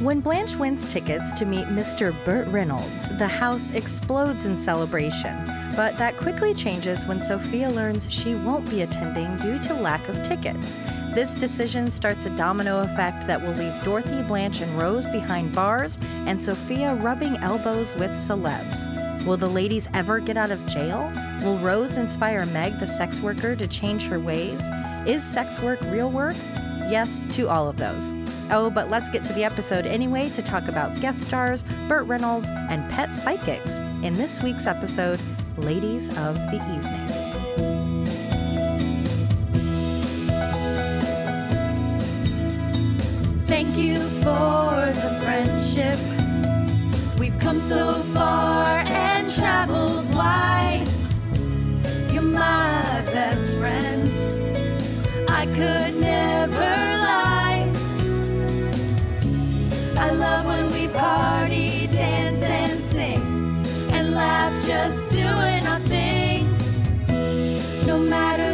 When Blanche wins tickets to meet Mr. Burt Reynolds, the house explodes in celebration. But that quickly changes when Sophia learns she won't be attending due to lack of tickets. This decision starts a domino effect that will leave Dorothy, Blanche, and Rose behind bars, and Sophia rubbing elbows with celebs. Will the ladies ever get out of jail? Will Rose inspire Meg, the sex worker, to change her ways? Is sex work real work? Yes to all of those. Oh, but let's get to the episode anyway to talk about guest stars, Burt Reynolds, and pet psychics in this week's episode, Ladies of the Evening. Thank you for the friendship. We've come so far and traveled wide. You're my best friends. I could never I love when we party, dance, and sing, and laugh just doing our thing. No matter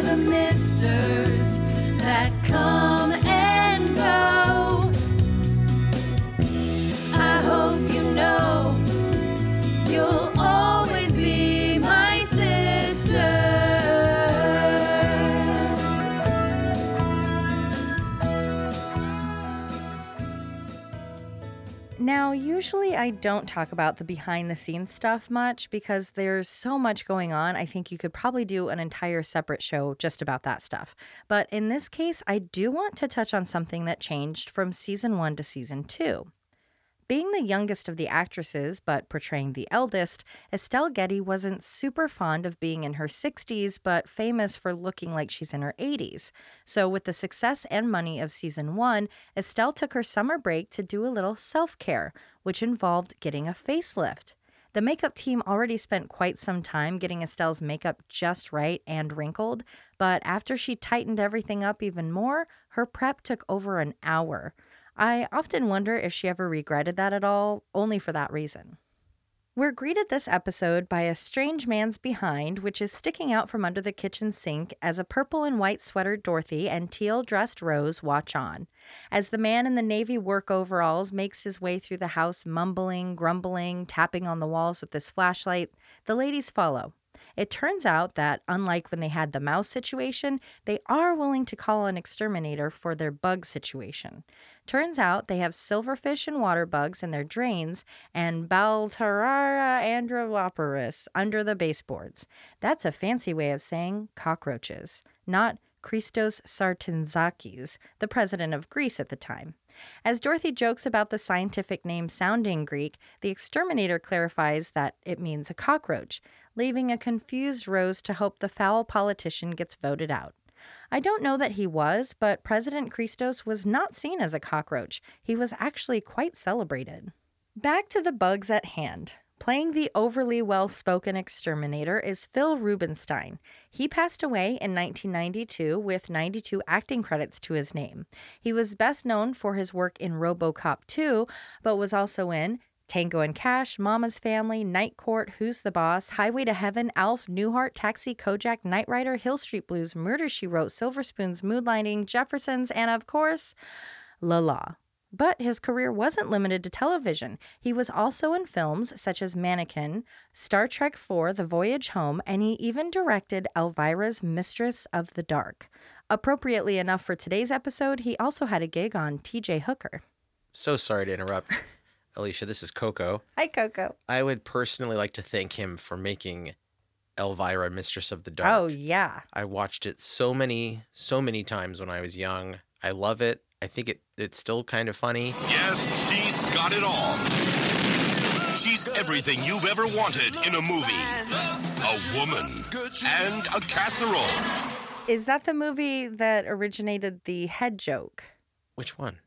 Now, usually I don't talk about the behind the scenes stuff much because there's so much going on. I think you could probably do an entire separate show just about that stuff. But in this case, I do want to touch on something that changed from season one to season two. Being the youngest of the actresses, but portraying the eldest, Estelle Getty wasn't super fond of being in her 60s, but famous for looking like she's in her 80s. So, with the success and money of season one, Estelle took her summer break to do a little self care, which involved getting a facelift. The makeup team already spent quite some time getting Estelle's makeup just right and wrinkled, but after she tightened everything up even more, her prep took over an hour. I often wonder if she ever regretted that at all, only for that reason. We're greeted this episode by a strange man's behind, which is sticking out from under the kitchen sink as a purple and white sweatered Dorothy and teal dressed Rose watch on. As the man in the navy work overalls makes his way through the house, mumbling, grumbling, tapping on the walls with his flashlight, the ladies follow. It turns out that, unlike when they had the mouse situation, they are willing to call an exterminator for their bug situation. Turns out they have silverfish and water bugs in their drains and Baltarara androporis under the baseboards. That's a fancy way of saying cockroaches, not Christos Sartzetakis, the president of Greece at the time. As Dorothy jokes about the scientific name sounding Greek, the exterminator clarifies that it means a cockroach, leaving a confused Rose to hope the foul politician gets voted out. I don't know that he was, but President Christos was not seen as a cockroach. He was actually quite celebrated. Back to the bugs at hand. Playing the overly well spoken exterminator is Phil Rubenstein. He passed away in 1992 with 92 acting credits to his name. He was best known for his work in Robocop 2, but was also in Tango and Cash, Mama's Family, Night Court, Who's the Boss, Highway to Heaven, Alf, Newhart, Taxi, Kojak, Knight Rider, Hill Street Blues, Murder She Wrote, Silver Spoons, Moonlighting, Jeffersons, and of course, La La. But his career wasn't limited to television. He was also in films such as Mannequin, Star Trek IV The Voyage Home, and he even directed Elvira's Mistress of the Dark. Appropriately enough for today's episode, he also had a gig on TJ Hooker. So sorry to interrupt. Alicia, this is Coco. Hi, Coco. I would personally like to thank him for making Elvira Mistress of the Dark. Oh, yeah. I watched it so many, so many times when I was young. I love it. I think it it's still kind of funny. Yes, she's got it all. She's everything you've ever wanted in a movie a woman and a casserole. Is that the movie that originated the head joke? Which one?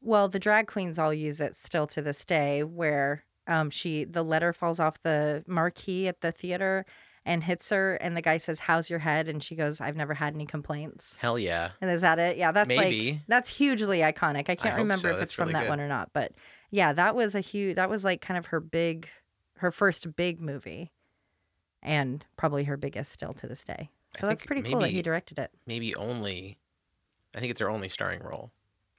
Well, the drag queens all use it still to this day, where um, she the letter falls off the marquee at the theater and hits her, and the guy says, "How's your head?" and she goes, "I've never had any complaints." Hell yeah. And is that it? Yeah, that's Maybe. like that's hugely iconic. I can't hope remember so. if it's That's from really that good. one or not, but yeah, that was a huge. That was like kind of her big, her first big movie, and probably her biggest still to this day. I So that's think pretty cool that he directed it. Maybe only I think it's her only starring role.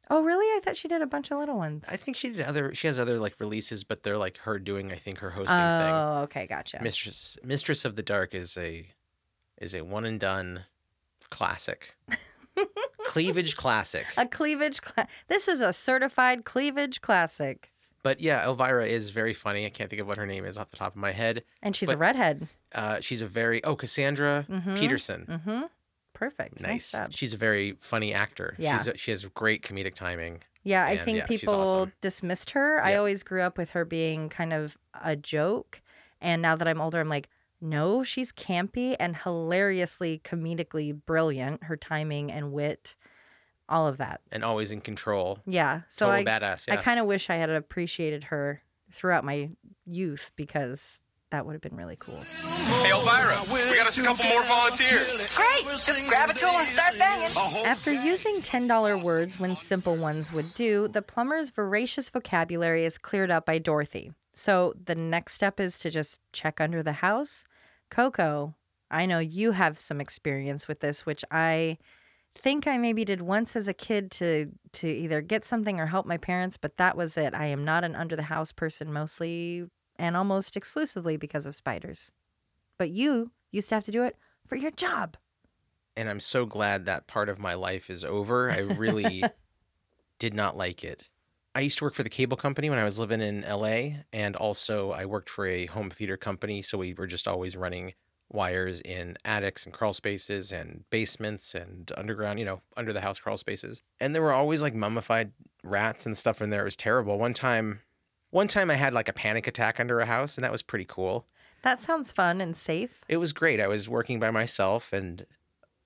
Oh, really? I thought she did a bunch of little ones. I think she did other. She has other like releases, but they're like her doing. I think her hosting thing. oh, okay, gotcha. Mistress Mistress of the Dark is a is a one and done classic. cleavage classic. a cleavage. Cla- this is a certified cleavage classic, But yeah, Elvira is very funny. I can't think of what her name is off the top of my head. and she's a redhead. Uh, she's a very oh Cassandra Mhm. Peterson. Mm-hmm. Perfect. Nice. Nice. She's a very funny actor. Yeah. She's a, she has great comedic timing. Yeah, I And, think yeah, people awesome. dismissed her. I Yeah. always grew up with her being kind of a joke. And now that I'm older, I'm like, no, she's campy and hilariously comedically brilliant. Her timing and wit, all of that. and always in control. Yeah. So Total I, badass. Yeah. I kind of wish I had appreciated her throughout my youth because that would have been really cool. Hey, Elvira, we got us a couple more volunteers. Great! Just grab a tool and start banging. After using $10 words when simple ones would do, the plumber's voracious vocabulary is cleared up by Dorothy. So the next step is to just check under the house. Coco, I know you have some experience with this, which I think I maybe did once as a kid to to either get something or help my parents, but that was it. I am not an under the house person mostly and almost exclusively because of spiders. But you used to have to do it for your job. and I'm so glad that part of my life is over. I really did not like it. I used to work for the cable company when I was living in LA, and also I worked for a home theater company. So we were just always running wires in attics and crawl spaces and basements and underground, you know, under the house crawl spaces. And there were always like mummified rats and stuff in there. It was terrible. One time, one time I had like a panic attack under a house, and that was pretty cool. That sounds fun and safe. It was great. I was working by myself and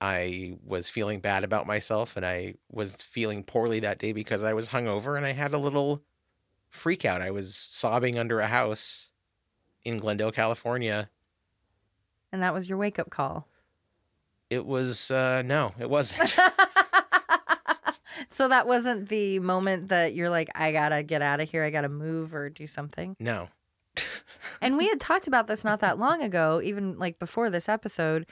I was feeling bad about myself and I was feeling poorly that day because I was hungover and I had a little freak out. I was sobbing under a house in Glendale, California. And that was your wake up call. It was uh no, it wasn't. so that wasn't the moment that you're like, I gotta get out of here, I gotta move or do something. no. And we had talked about this not that long ago, even like before this episode.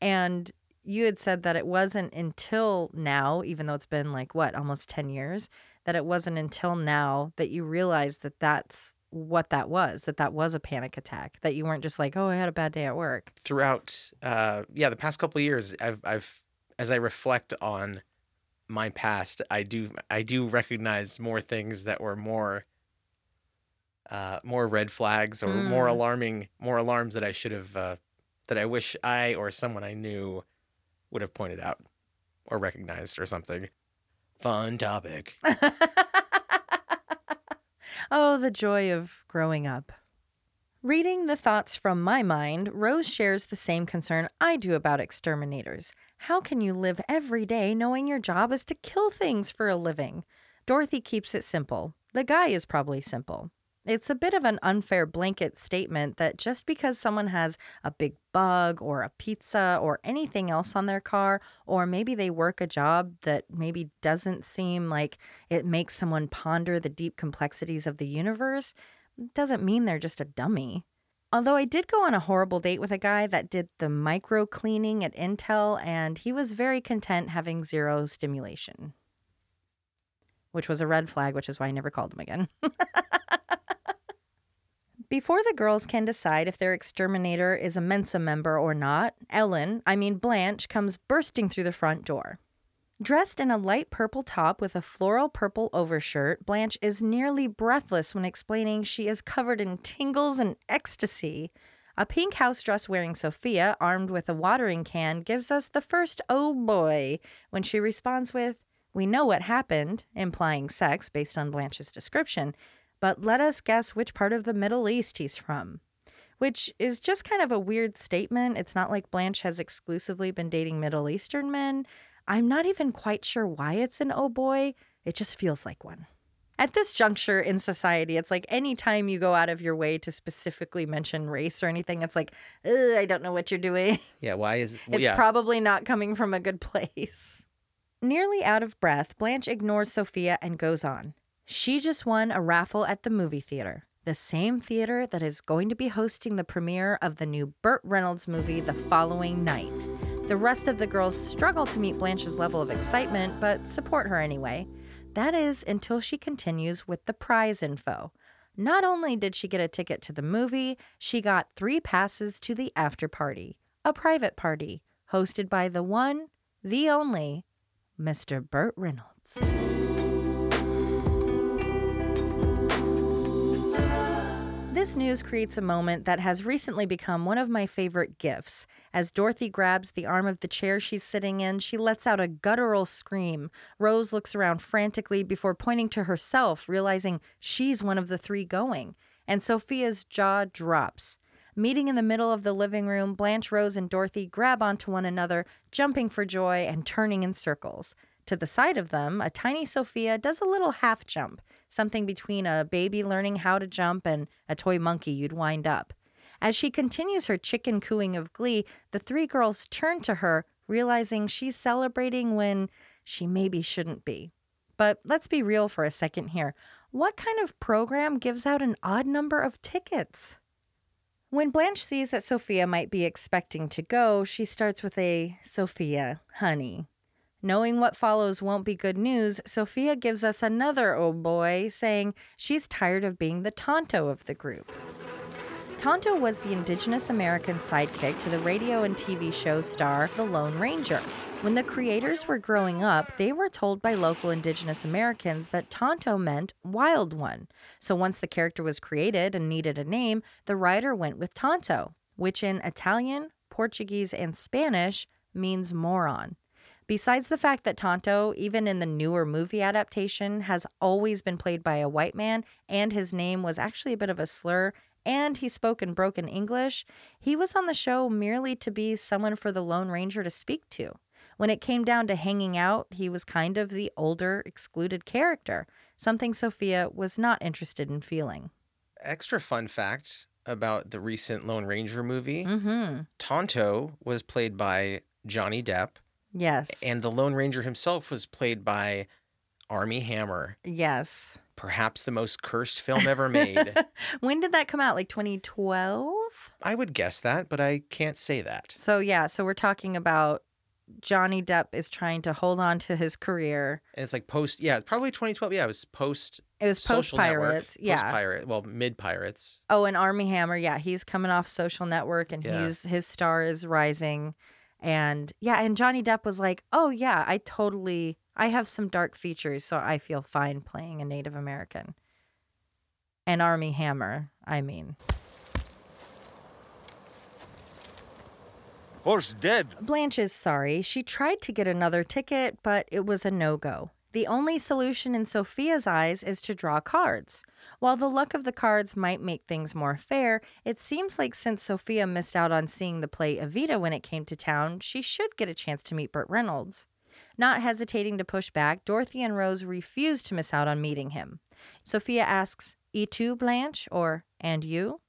And you had said that it wasn't until now, even though it's been like what, almost 10 years, that it wasn't until now that you realized that that's what that was, that that was a panic attack, that you weren't just like, oh, I had a bad day at work. Throughout uh yeah, the past couple of years I've I've as I reflect on my past, I do I do recognize more things that were more uh, more red flags or more Mm. alarming, more alarms that I should have, uh, that I wish I or someone I knew would have pointed out or recognized or something. Fun topic. oh, the joy of growing up. Reading the thoughts from my mind, Rose shares the same concern I do about exterminators. How can you live every day knowing your job is to kill things for a living? Dorothy keeps it simple. The guy is probably simple. It's a bit of an unfair blanket statement that just because someone has a big bug or a pizza or anything else on their car, or maybe they work a job that maybe doesn't seem like it makes someone ponder the deep complexities of the universe, doesn't mean they're just a dummy. Although I did go on a horrible date with a guy that did the micro cleaning at Intel, and he was very content having zero stimulation, which was a red flag, which is why I never called him again. Before the girls can decide if their exterminator is a Mensa member or not, Ellen, I mean Blanche, comes bursting through the front door. Dressed in a light purple top with a floral purple overshirt, Blanche is nearly breathless when explaining she is covered in tingles and ecstasy. A pink house dress wearing Sophia, armed with a watering can, gives us the first oh boy when she responds with, We know what happened, implying sex based on Blanche's description, but let us guess which part of the Middle East he's from. Which is just kind of a weird statement. It's not like Blanche has exclusively been dating Middle Eastern men. I'm not even quite sure why it's an oh boy. It just feels like one. At this juncture in society, it's like anytime you go out of your way to specifically mention race or anything, it's like, "Ugh, I don't know what you're doing. Yeah. Why is, well, It's yeah. probably not coming from a good place. Nearly out of breath, Blanche ignores Sophia and goes on. She just won a raffle at the movie theater, the same theater that is going to be hosting the premiere of the new Burt Reynolds movie the following night. The rest of the girls struggle to meet Blanche's level of excitement, but support her anyway. That is until she continues with the prize info. Not only did she get a ticket to the movie, she got three passes to the after party, a private party hosted by the one, the only, Mr. Burt Reynolds. This news creates a moment that has recently become one of my favorite gifs. As Dorothy grabs the arm of the chair she's sitting in, she lets out a guttural scream. Rose looks around frantically before pointing to herself, realizing she's one of the three going. And Sophia's jaw drops. Meeting in the middle of the living room, Blanche, Rose, and Dorothy grab onto one another, jumping for joy and turning in circles. To the side of them, a tiny Sophia does a little half jump, something between a baby learning how to jump and a toy monkey you'd wind up. As she continues her chicken cooing of glee, the three girls turn to her, realizing she's celebrating when she maybe shouldn't be. But let's be real for a second here. What kind of program gives out an odd number of tickets? When Blanche sees that Sophia might be expecting to go, she starts with a Sophia, honey. Knowing what follows won't be good news, Sophia gives us another oh boy, saying she's tired of being the Tonto of the group. Tonto was the indigenous American sidekick to the radio and TV show star The Lone Ranger. When the creators were growing up, they were told by local indigenous Americans that Tonto meant wild one. So once the character was created and needed a name, the writer went with Tonto, which in Italian, Portuguese, and Spanish means moron. Besides the fact that Tonto, even in the newer movie adaptation, has always been played by a white man and his name was actually a bit of a slur and he spoke in broken English, he was on the show merely to be someone for the Lone Ranger to speak to. When it came down to hanging out, he was kind of the older, excluded character, something Sophia was not interested in feeling. Extra fun fact about the recent Lone Ranger movie Mm-hmm. Tonto was played by Johnny Depp, Yes. and the Lone Ranger himself was played by Armie Hammer. yes. Perhaps the most cursed film ever made. when did that come out? Like 2012? I would guess that, but I can't say that. So, yeah, so we're talking about Johnny Depp is trying to hold on to his career. And it's like post, yeah, probably 2012. Yeah, it was post It was post Social Network, Pirates. Yeah. Post pirate, well, mid pirates. Oh, and Armie Hammer, yeah, he's coming off Social Network and Yeah. he's his star is rising. And yeah, and Johnny Depp was like, "Oh yeah, I totally I have some dark features, so I feel fine playing a Native American." And Armie Hammer, I mean. Horse dead. Blanche is sorry. She tried to get another ticket, but it was a no go. The only solution in Sophia's eyes is to draw cards. While the luck of the cards might make things more fair, it seems like since Sophia missed out on seeing the play Evita when it came to town, she should get a chance to meet Burt Reynolds. Not hesitating to push back, Dorothy and Rose refuse to miss out on meeting him. Sophia asks, E tu, Blanche? or And you?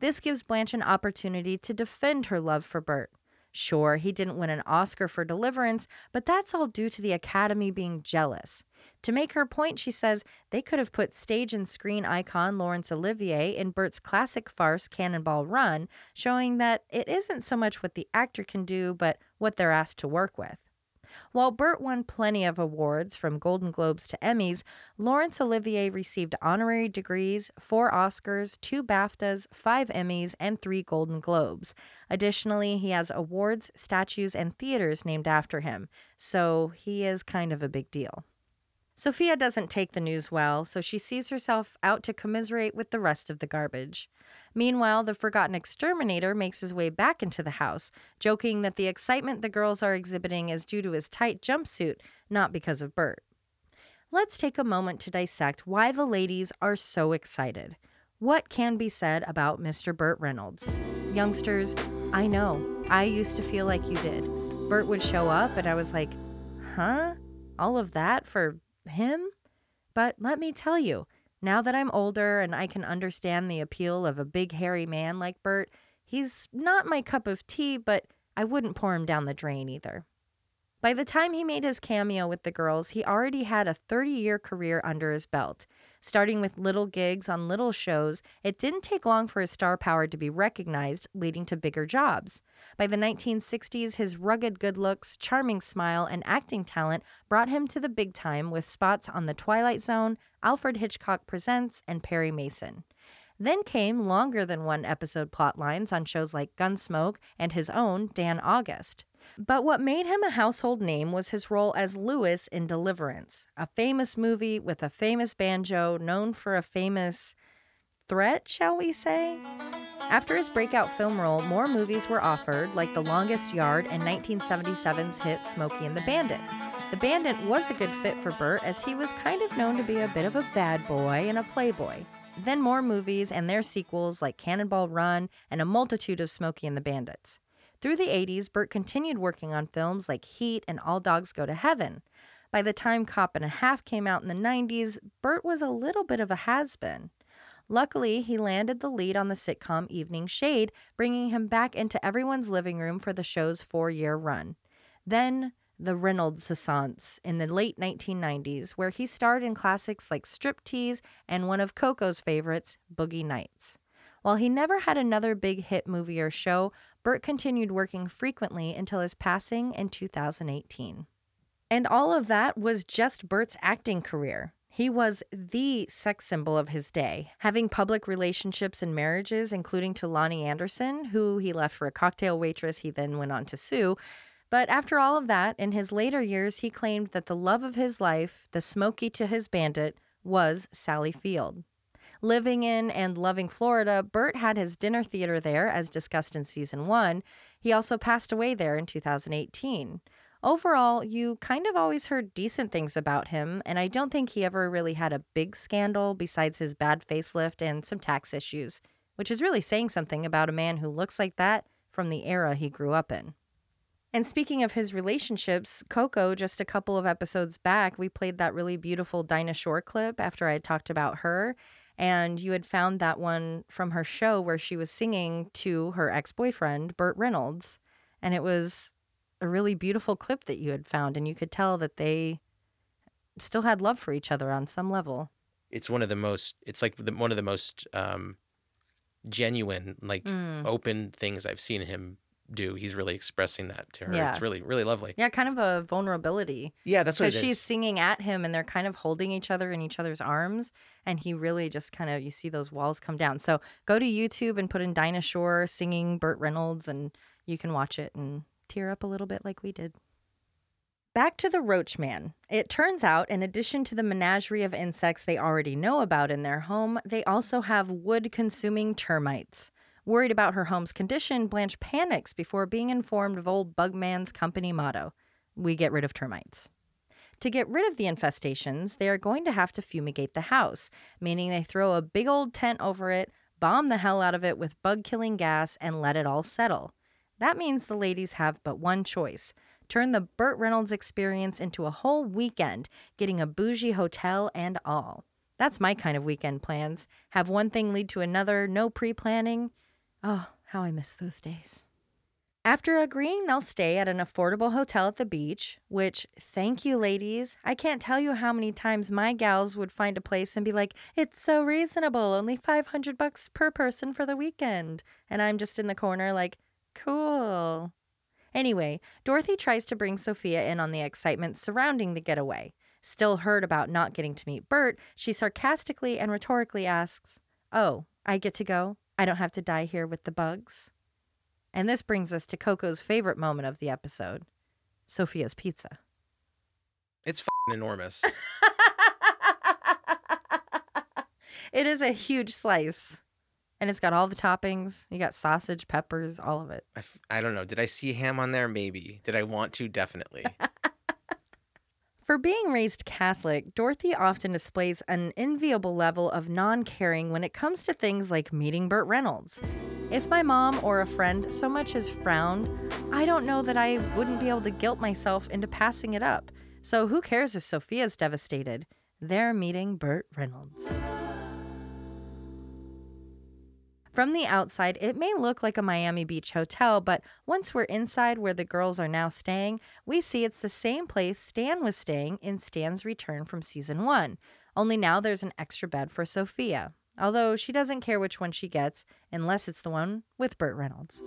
This gives Blanche an opportunity to defend her love for Burt. Sure, he didn't win an Oscar for Deliverance, but that's all due to the Academy being jealous. To make her point, she says they could have put stage and screen icon Laurence Olivier in Burt's classic farce Cannonball Run, showing that it isn't so much what the actor can do, but what they're asked to work with. While Burt won plenty of awards from Golden Globes to Emmys, Laurence Olivier received honorary degrees, four Oscars, two BAFTAs, five Emmys, and three Golden Globes. Additionally, he has awards, statues, and theaters named after him, so he is kind of a big deal. Sophia doesn't take the news well, so she sees herself out to commiserate with the rest of the garbage. Meanwhile, the forgotten exterminator makes his way back into the house, joking that the excitement the girls are exhibiting is due to his tight jumpsuit, not because of Burt. Let's take a moment to dissect why the ladies are so excited. What can be said about Mr. Burt Reynolds? Youngsters, I know, I used to feel like you did. Burt would show up, and I was like, huh? All of that for him? But let me tell you, now that I'm older and I can understand the appeal of a big hairy man like Burt, he's not my cup of tea, but I wouldn't pour him down the drain either. By the time he made his cameo with the girls, he already had a 30 year career under his belt. Starting with little gigs on little shows, it didn't take long for his star power to be recognized, leading to bigger jobs. By the 1960s, his rugged good looks, charming smile, and acting talent brought him to the big time with spots on The Twilight Zone, Alfred Hitchcock Presents, and Perry Mason. Then came longer than one episode plot lines on shows like Gunsmoke and his own Dan August. But what made him a household name was his role as Lewis in Deliverance, a famous movie with a famous banjo known for a famous threat, shall we say? After his breakout film role, more movies were offered, like The Longest Yard and 1977's hit Smokey and the Bandit. The Bandit was a good fit for Burt as he was kind of known to be a bit of a bad boy and a playboy. Then more movies and their sequels like Cannonball Run and a multitude of Smokey and the Bandits. Through the 80s, Burt continued working on films like Heat and All Dogs Go to Heaven. By the time Cop and a Half came out in the 90s, Burt was a little bit of a has been. Luckily, he landed the lead on the sitcom Evening Shade, bringing him back into everyone's living room for the show's four year run. Then, the Reynolds Assance in the late 1990s, where he starred in classics like Striptease and one of Coco's favorites, Boogie Nights. While he never had another big hit movie or show, Burt continued working frequently until his passing in 2018. And all of that was just Burt's acting career. He was the sex symbol of his day, having public relationships and marriages, including to Loni Anderson, who he left for a cocktail waitress he then went on to sue. But after all of that, in his later years, he claimed that the love of his life, the smoky to his bandit, was Sally Field. Living in and loving Florida, Burt had his dinner theater there, as discussed in season one. He also passed away there in 2018. Overall, you kind of always heard decent things about him, and I don't think he ever really had a big scandal besides his bad facelift and some tax issues, which is really saying something about a man who looks like that from the era he grew up in. And speaking of his relationships, Coco, just a couple of episodes back, we played that really beautiful Dinah Shore clip after I talked about her. And you had found that one from her show where she was singing to her ex boyfriend, Burt Reynolds. And it was a really beautiful clip that you had found. And you could tell that they still had love for each other on some level. It's one of the most. It's like the, one of the most um, genuine, like Mm. open things I've seen him do. He's really expressing that to her. Yeah. It's really, really lovely. Yeah, kind of a vulnerability. Yeah, that's what it because is. she's singing at him and they're kind of holding each other in each other's arms and he really just kind of you see those walls come down so go to youtube and put in dinah shore singing burt reynolds and you can watch it and tear up a little bit like we did back to the roach man it turns out in addition to the menagerie of insects they already know about in their home they also have wood consuming termites worried about her home's condition blanche panics before being informed of old bugman's company motto we get rid of termites to get rid of the infestations, they are going to have to fumigate the house, meaning they throw a big old tent over it, bomb the hell out of it with bug killing gas, and let it all settle. That means the ladies have but one choice turn the Burt Reynolds experience into a whole weekend, getting a bougie hotel and all. That's my kind of weekend plans. Have one thing lead to another, no pre planning. Oh, how I miss those days. After agreeing they'll stay at an affordable hotel at the beach, which, thank you, ladies. I can't tell you how many times my gals would find a place and be like, it's so reasonable, only 500 bucks per person for the weekend. And I'm just in the corner like, cool. Anyway, Dorothy tries to bring Sophia in on the excitement surrounding the getaway. Still hurt about not getting to meet Burt, she sarcastically and rhetorically asks, Oh, I get to go? I don't have to die here with the bugs? And this brings us to Coco's favorite moment of the episode Sophia's pizza. It's enormous. it is a huge slice. And it's got all the toppings. You got sausage, peppers, all of it. I, f- I don't know. Did I see ham on there? Maybe. Did I want to? Definitely. For being raised Catholic, Dorothy often displays an enviable level of non caring when it comes to things like meeting Burt Reynolds. If my mom or a friend so much as frowned, I don't know that I wouldn't be able to guilt myself into passing it up. So who cares if Sophia's devastated? They're meeting Burt Reynolds. From the outside, it may look like a Miami Beach hotel, but once we're inside where the girls are now staying, we see it's the same place Stan was staying in Stan's return from season one. Only now there's an extra bed for Sophia, although she doesn't care which one she gets unless it's the one with Burt Reynolds.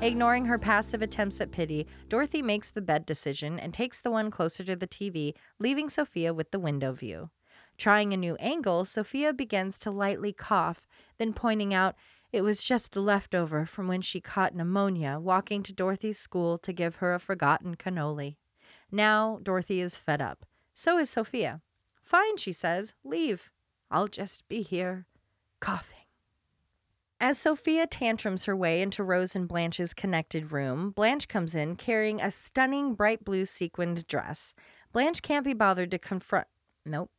Ignoring her passive attempts at pity, Dorothy makes the bed decision and takes the one closer to the TV, leaving Sophia with the window view. Trying a new angle, Sophia begins to lightly cough, then pointing out it was just a leftover from when she caught pneumonia walking to Dorothy's school to give her a forgotten cannoli. Now Dorothy is fed up. So is Sophia. Fine, she says, leave. I'll just be here, coughing. As Sophia tantrums her way into Rose and Blanche's connected room, Blanche comes in carrying a stunning bright blue sequined dress. Blanche can't be bothered to confront. Nope.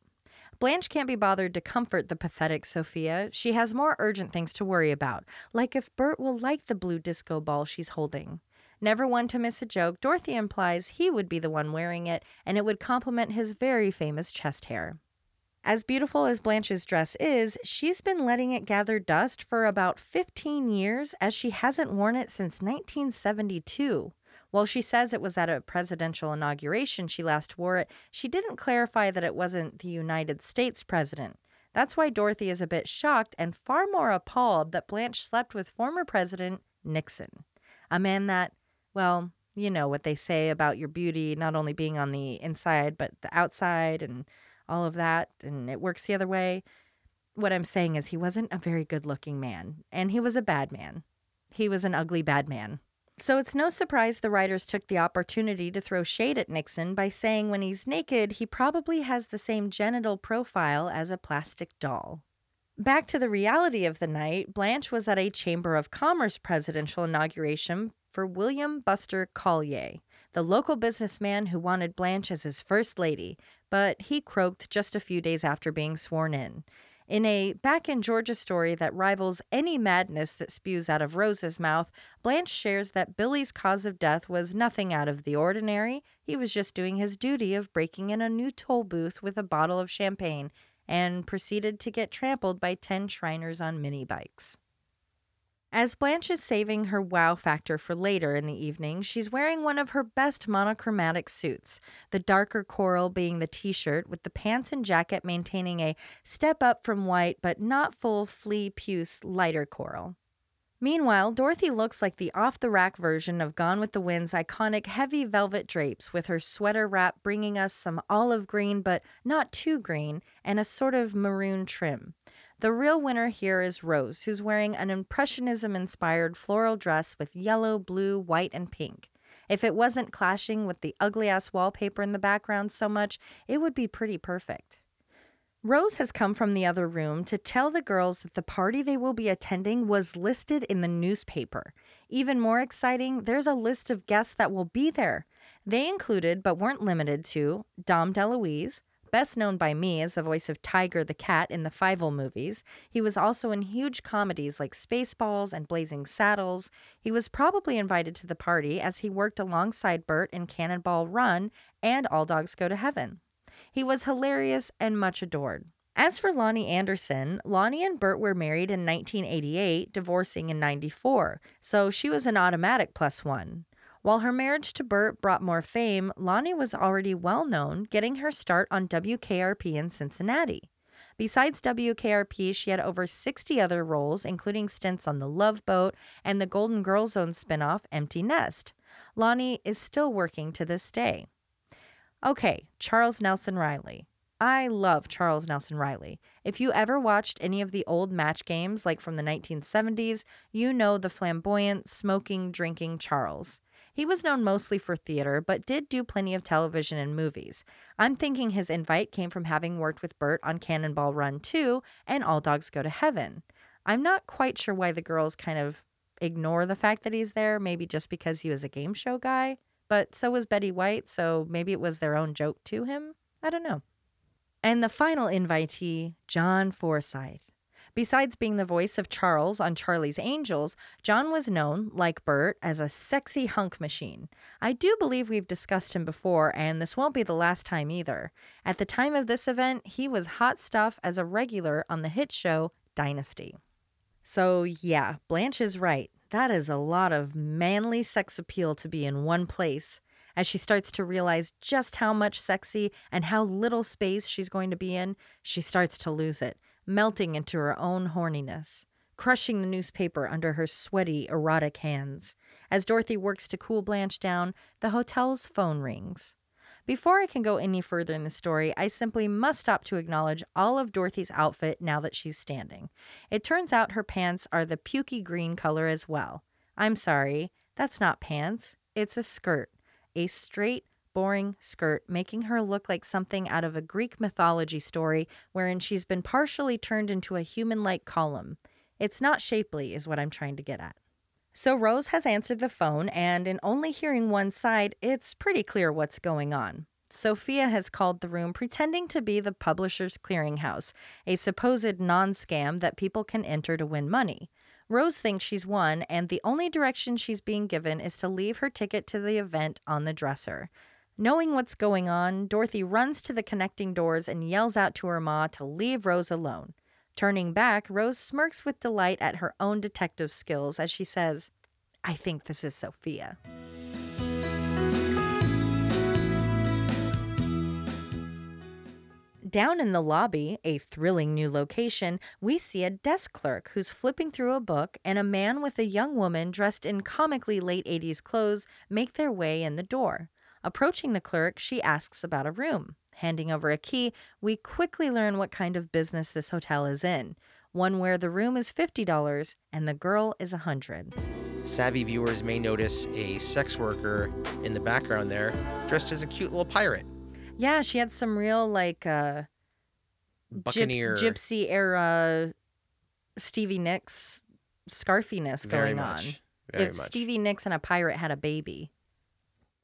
Blanche can't be bothered to comfort the pathetic Sophia. She has more urgent things to worry about, like if Burt will like the blue disco ball she's holding. Never one to miss a joke, Dorothy implies he would be the one wearing it, and it would complement his very famous chest hair. As beautiful as Blanche's dress is, she's been letting it gather dust for about 15 years, as she hasn't worn it since 1972. While she says it was at a presidential inauguration she last wore it, she didn't clarify that it wasn't the United States president. That's why Dorothy is a bit shocked and far more appalled that Blanche slept with former President Nixon, a man that, well, you know what they say about your beauty not only being on the inside, but the outside and all of that, and it works the other way. What I'm saying is, he wasn't a very good looking man, and he was a bad man. He was an ugly bad man. So it's no surprise the writers took the opportunity to throw shade at Nixon by saying when he's naked, he probably has the same genital profile as a plastic doll. Back to the reality of the night, Blanche was at a Chamber of Commerce presidential inauguration for William Buster Collier, the local businessman who wanted Blanche as his first lady, but he croaked just a few days after being sworn in. In a back in Georgia story that rivals any madness that spews out of Rose's mouth, Blanche shares that Billy's cause of death was nothing out of the ordinary. He was just doing his duty of breaking in a new toll booth with a bottle of champagne and proceeded to get trampled by 10 Shriners on mini bikes. As Blanche is saving her wow factor for later in the evening, she's wearing one of her best monochromatic suits, the darker coral being the t shirt, with the pants and jacket maintaining a step up from white but not full flea puce lighter coral. Meanwhile, Dorothy looks like the off the rack version of Gone with the Wind's iconic heavy velvet drapes, with her sweater wrap bringing us some olive green but not too green and a sort of maroon trim. The real winner here is Rose, who's wearing an Impressionism inspired floral dress with yellow, blue, white, and pink. If it wasn't clashing with the ugly ass wallpaper in the background so much, it would be pretty perfect. Rose has come from the other room to tell the girls that the party they will be attending was listed in the newspaper. Even more exciting, there's a list of guests that will be there. They included, but weren't limited to, Dom DeLuise, best known by me as the voice of Tiger the Cat in the Fievel movies. He was also in huge comedies like Spaceballs and Blazing Saddles. He was probably invited to the party as he worked alongside Burt in Cannonball Run and All Dogs Go to Heaven. He was hilarious and much adored. As for Loni Anderson, Loni and Burt were married in 1988, divorcing in 94, so she was an automatic plus one. While her marriage to Burt brought more fame, Loni was already well known, getting her start on WKRP in Cincinnati. Besides WKRP, she had over 60 other roles, including stints on The Love Boat and the Golden Girls Zone spinoff Empty Nest. Loni is still working to this day. Okay, Charles Nelson Reilly. I love Charles Nelson Reilly. If you ever watched any of the old match games, like from the 1970s, you know the flamboyant, smoking, drinking Charles. He was known mostly for theater, but did do plenty of television and movies. I'm thinking his invite came from having worked with Burt on Cannonball Run 2 and All Dogs Go to Heaven. I'm not quite sure why the girls kind of ignore the fact that he's there, maybe just because he was a game show guy. But so was Betty White, so maybe it was their own joke to him. I don't know. And the final invitee, John Forsythe. Besides being the voice of Charles on Charlie's Angels, John was known, like Burt, as a sexy hunk machine. I do believe we've discussed him before, and this won't be the last time either. At the time of this event, he was hot stuff as a regular on the hit show Dynasty. So, yeah, Blanche is right. That is a lot of manly sex appeal to be in one place. As she starts to realize just how much sexy and how little space she's going to be in, she starts to lose it, melting into her own horniness, crushing the newspaper under her sweaty, erotic hands. As Dorothy works to cool Blanche down, the hotel's phone rings. Before I can go any further in the story, I simply must stop to acknowledge all of Dorothy's outfit now that she's standing. It turns out her pants are the pukey green color as well. I'm sorry, that's not pants, it's a skirt. A straight, boring skirt, making her look like something out of a Greek mythology story wherein she's been partially turned into a human like column. It's not shapely, is what I'm trying to get at. So Rose has answered the phone, and in only hearing one side, it's pretty clear what's going on. Sophia has called the room pretending to be the publisher's clearinghouse, a supposed non scam that people can enter to win money. Rose thinks she's won, and the only direction she's being given is to leave her ticket to the event on the dresser. Knowing what's going on, Dorothy runs to the connecting doors and yells out to her ma to leave Rose alone. Turning back, Rose smirks with delight at her own detective skills as she says, I think this is Sophia. Down in the lobby, a thrilling new location, we see a desk clerk who's flipping through a book and a man with a young woman dressed in comically late 80s clothes make their way in the door. Approaching the clerk, she asks about a room. Handing over a key, we quickly learn what kind of business this hotel is in. One where the room is $50 and the girl is 100. Savvy viewers may notice a sex worker in the background there, dressed as a cute little pirate. Yeah, she had some real like uh gyp- Buccaneer. gypsy era Stevie Nicks scarfiness very going much. on. Very if much. Stevie Nicks and a pirate had a baby.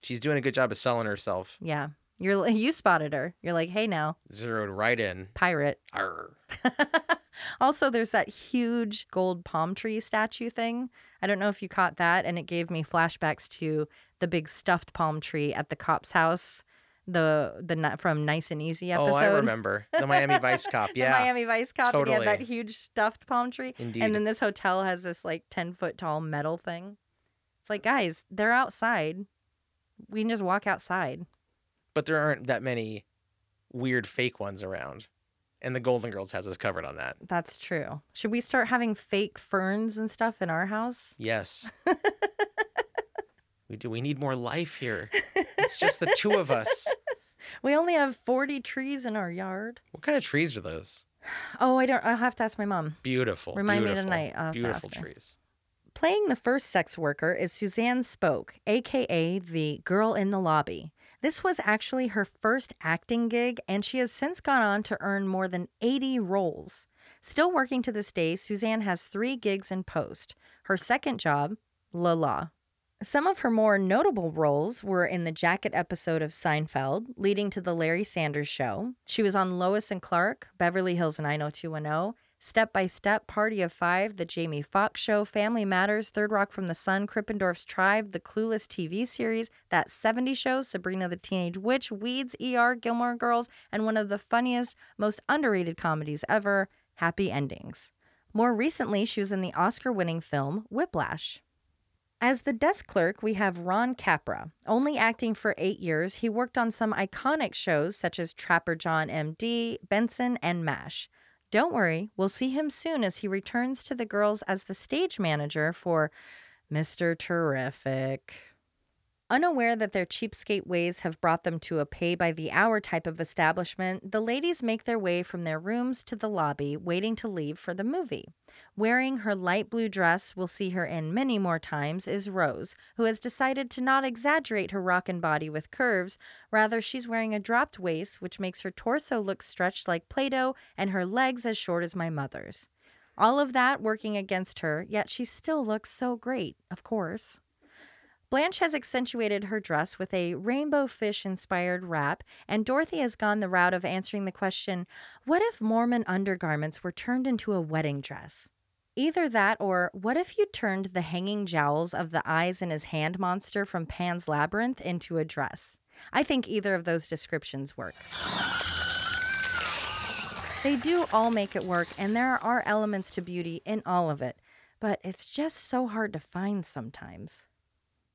She's doing a good job of selling herself. Yeah. You're you spotted her. You're like, "Hey now, Zeroed right in. pirate." Arr. also, there's that huge gold palm tree statue thing. I don't know if you caught that, and it gave me flashbacks to the big stuffed palm tree at the cop's house, the the from Nice and Easy episode. Oh, I remember. The Miami Vice Cop. Yeah, the. Miami Vice Cop, and he had that huge stuffed palm tree. Indeed. And then this hotel has this like 10 foot tall metal thing. It's like, guys, they're outside. We can just walk outside. but there aren't that many weird fake ones around. And the Golden Girls has us covered on that. That's true. Should we start having fake ferns and stuff in our house? Yes. we do. We need more life here. It's just the two of us. We only have 40 trees in our yard. What kind of trees are those? Oh, I don't. I'll have to ask my mom. Beautiful. Remind me tonight. I'll have to Beautiful trees. Playing the first sex worker is Suzanne Spoke, aka the girl in the lobby. This was actually her first acting gig, and she has since gone on to earn more than 80 roles. Still working to this day, Suzanne has three gigs in post. Her second job, La La. Some of her more notable roles were in the Jacket episode of Seinfeld, leading to the Larry Sanders Show. She was on Lois and Clark, Beverly Hills 90210, Step by Step, Party of Five, The Jamie Foxx Show, Family Matters, Third Rock from the Sun, Krippendorf's Tribe, The Clueless TV series, That 70 Show, Sabrina the Teenage Witch, Weeds, ER, Gilmore Girls, and one of the funniest, most underrated comedies ever, Happy Endings. More recently, she was in the Oscar winning film Whiplash. As the desk clerk, we have Ron Capra. Only acting for eight years, he worked on some iconic shows such as Trapper John MD, Benson, and MASH. Don't worry, we'll see him soon as he returns to the girls as the stage manager for Mr. Terrific. Unaware that their cheapskate ways have brought them to a pay by the hour type of establishment, the ladies make their way from their rooms to the lobby, waiting to leave for the movie. Wearing her light blue dress we'll see her in many more times is Rose, who has decided to not exaggerate her rockin' body with curves. Rather, she's wearing a dropped waist, which makes her torso look stretched like Play Doh and her legs as short as my mother's. All of that working against her, yet she still looks so great, of course. Blanche has accentuated her dress with a rainbow fish inspired wrap, and Dorothy has gone the route of answering the question what if Mormon undergarments were turned into a wedding dress? Either that or what if you turned the hanging jowls of the eyes in his hand monster from Pan's Labyrinth into a dress? I think either of those descriptions work. They do all make it work, and there are elements to beauty in all of it, but it's just so hard to find sometimes.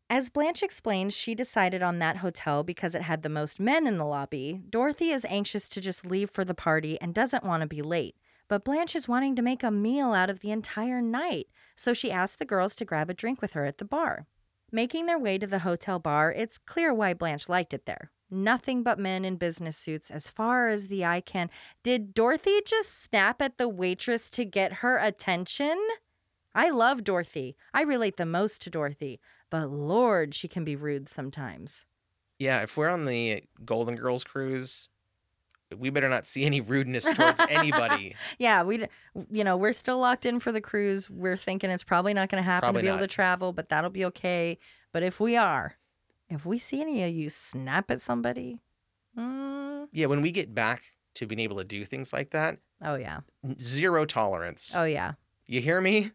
As Blanche explains, she decided on that hotel because it had the most men in the lobby. Dorothy is anxious to just leave for the party and doesn't want to be late. But Blanche is wanting to make a meal out of the entire night, so she asks the girls to grab a drink with her at the bar. Making their way to the hotel bar, it's clear why Blanche liked it there. Nothing but men in business suits as far as the eye can. Did Dorothy just snap at the waitress to get her attention? I love Dorothy. I relate the most to Dorothy, but Lord, she can be rude sometimes. Yeah, if we're on the Golden Girls cruise, we better not see any rudeness towards anybody. Yeah, we, you know, we're still locked in for the cruise. We're thinking it's probably not going to happen Probably to be able to travel, but that'll be okay. But if we are, if we see any of you snap at somebody, mm, Yeah, when we get back to being able to do things like that, oh yeah, zero tolerance. oh yeah. You hear me?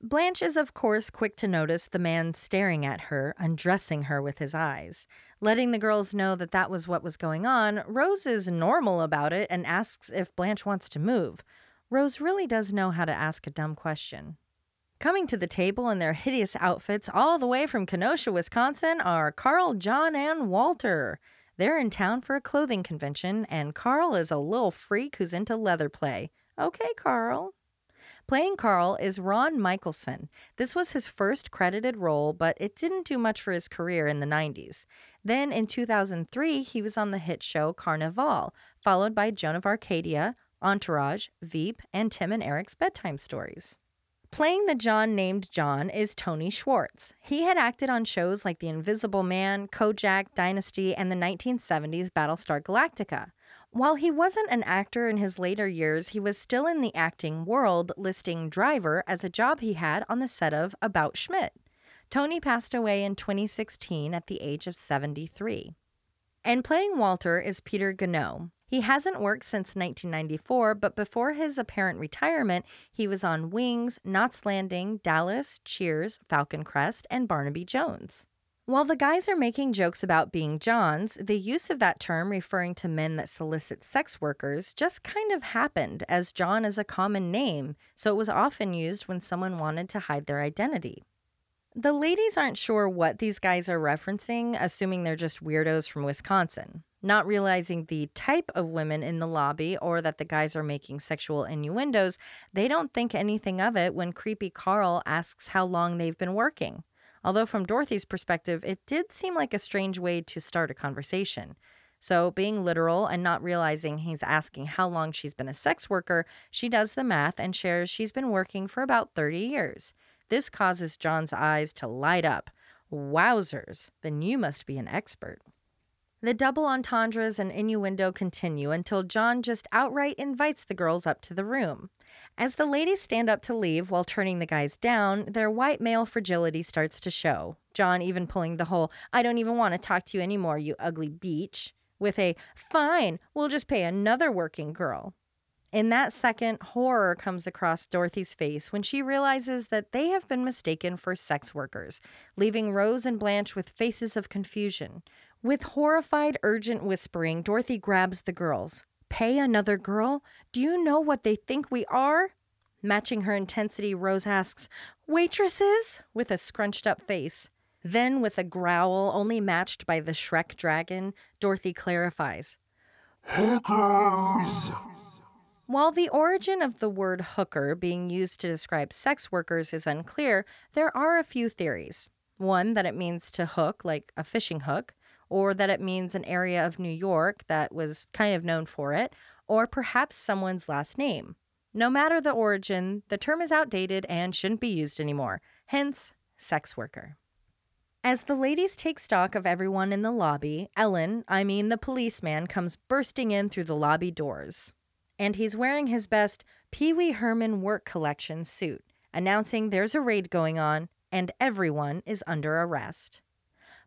Blanche is, of course, quick to notice the man staring at her, undressing her with his eyes. Letting the girls know that that was what was going on, Rose is normal about it and asks if Blanche wants to move. Rose really does know how to ask a dumb question. Coming to the table in their hideous outfits all the way from Kenosha, Wisconsin, are Carl, John, and Walter. They're in town for a clothing convention, and Carl is a little freak who's into leather play. Okay, Carl. Playing Carl is Ron Michelson. This was his first credited role, but it didn't do much for his career in the 90s. Then in 2003, he was on the hit show Carnival, followed by Joan of Arcadia, Entourage, Veep, and Tim and Eric's Bedtime Stories. Playing the John named John is Tony Schwartz. He had acted on shows like The Invisible Man, Kojak, Dynasty, and the 1970s Battlestar Galactica. While he wasn't an actor in his later years, he was still in the acting world, listing driver as a job he had on the set of About Schmidt. Tony passed away in 2016 at the age of 73. And playing Walter is Peter Gano. He hasn't worked since 1994, but before his apparent retirement, he was on Wings, Knots Landing, Dallas, Cheers, Falcon Crest, and Barnaby Jones. While the guys are making jokes about being Johns, the use of that term referring to men that solicit sex workers just kind of happened, as John is a common name, so it was often used when someone wanted to hide their identity. The ladies aren't sure what these guys are referencing, assuming they're just weirdos from Wisconsin. Not realizing the type of women in the lobby or that the guys are making sexual innuendos, they don't think anything of it when creepy Carl asks how long they've been working. Although, from Dorothy's perspective, it did seem like a strange way to start a conversation. So, being literal and not realizing he's asking how long she's been a sex worker, she does the math and shares she's been working for about 30 years. This causes John's eyes to light up. Wowzers, then you must be an expert. The double entendres and innuendo continue until John just outright invites the girls up to the room. As the ladies stand up to leave while turning the guys down, their white male fragility starts to show. John even pulling the whole, I don't even want to talk to you anymore, you ugly beach, with a, fine, we'll just pay another working girl. In that second, horror comes across Dorothy's face when she realizes that they have been mistaken for sex workers, leaving Rose and Blanche with faces of confusion. With horrified, urgent whispering, Dorothy grabs the girls. Pay another girl? Do you know what they think we are? Matching her intensity, Rose asks, Waitresses? with a scrunched up face. Then, with a growl only matched by the Shrek dragon, Dorothy clarifies, Hookers! While the origin of the word hooker being used to describe sex workers is unclear, there are a few theories. One, that it means to hook, like a fishing hook, or that it means an area of New York that was kind of known for it, or perhaps someone's last name. No matter the origin, the term is outdated and shouldn't be used anymore, hence, sex worker. As the ladies take stock of everyone in the lobby, Ellen, I mean the policeman, comes bursting in through the lobby doors. And he's wearing his best Pee Wee Herman work collection suit, announcing there's a raid going on and everyone is under arrest.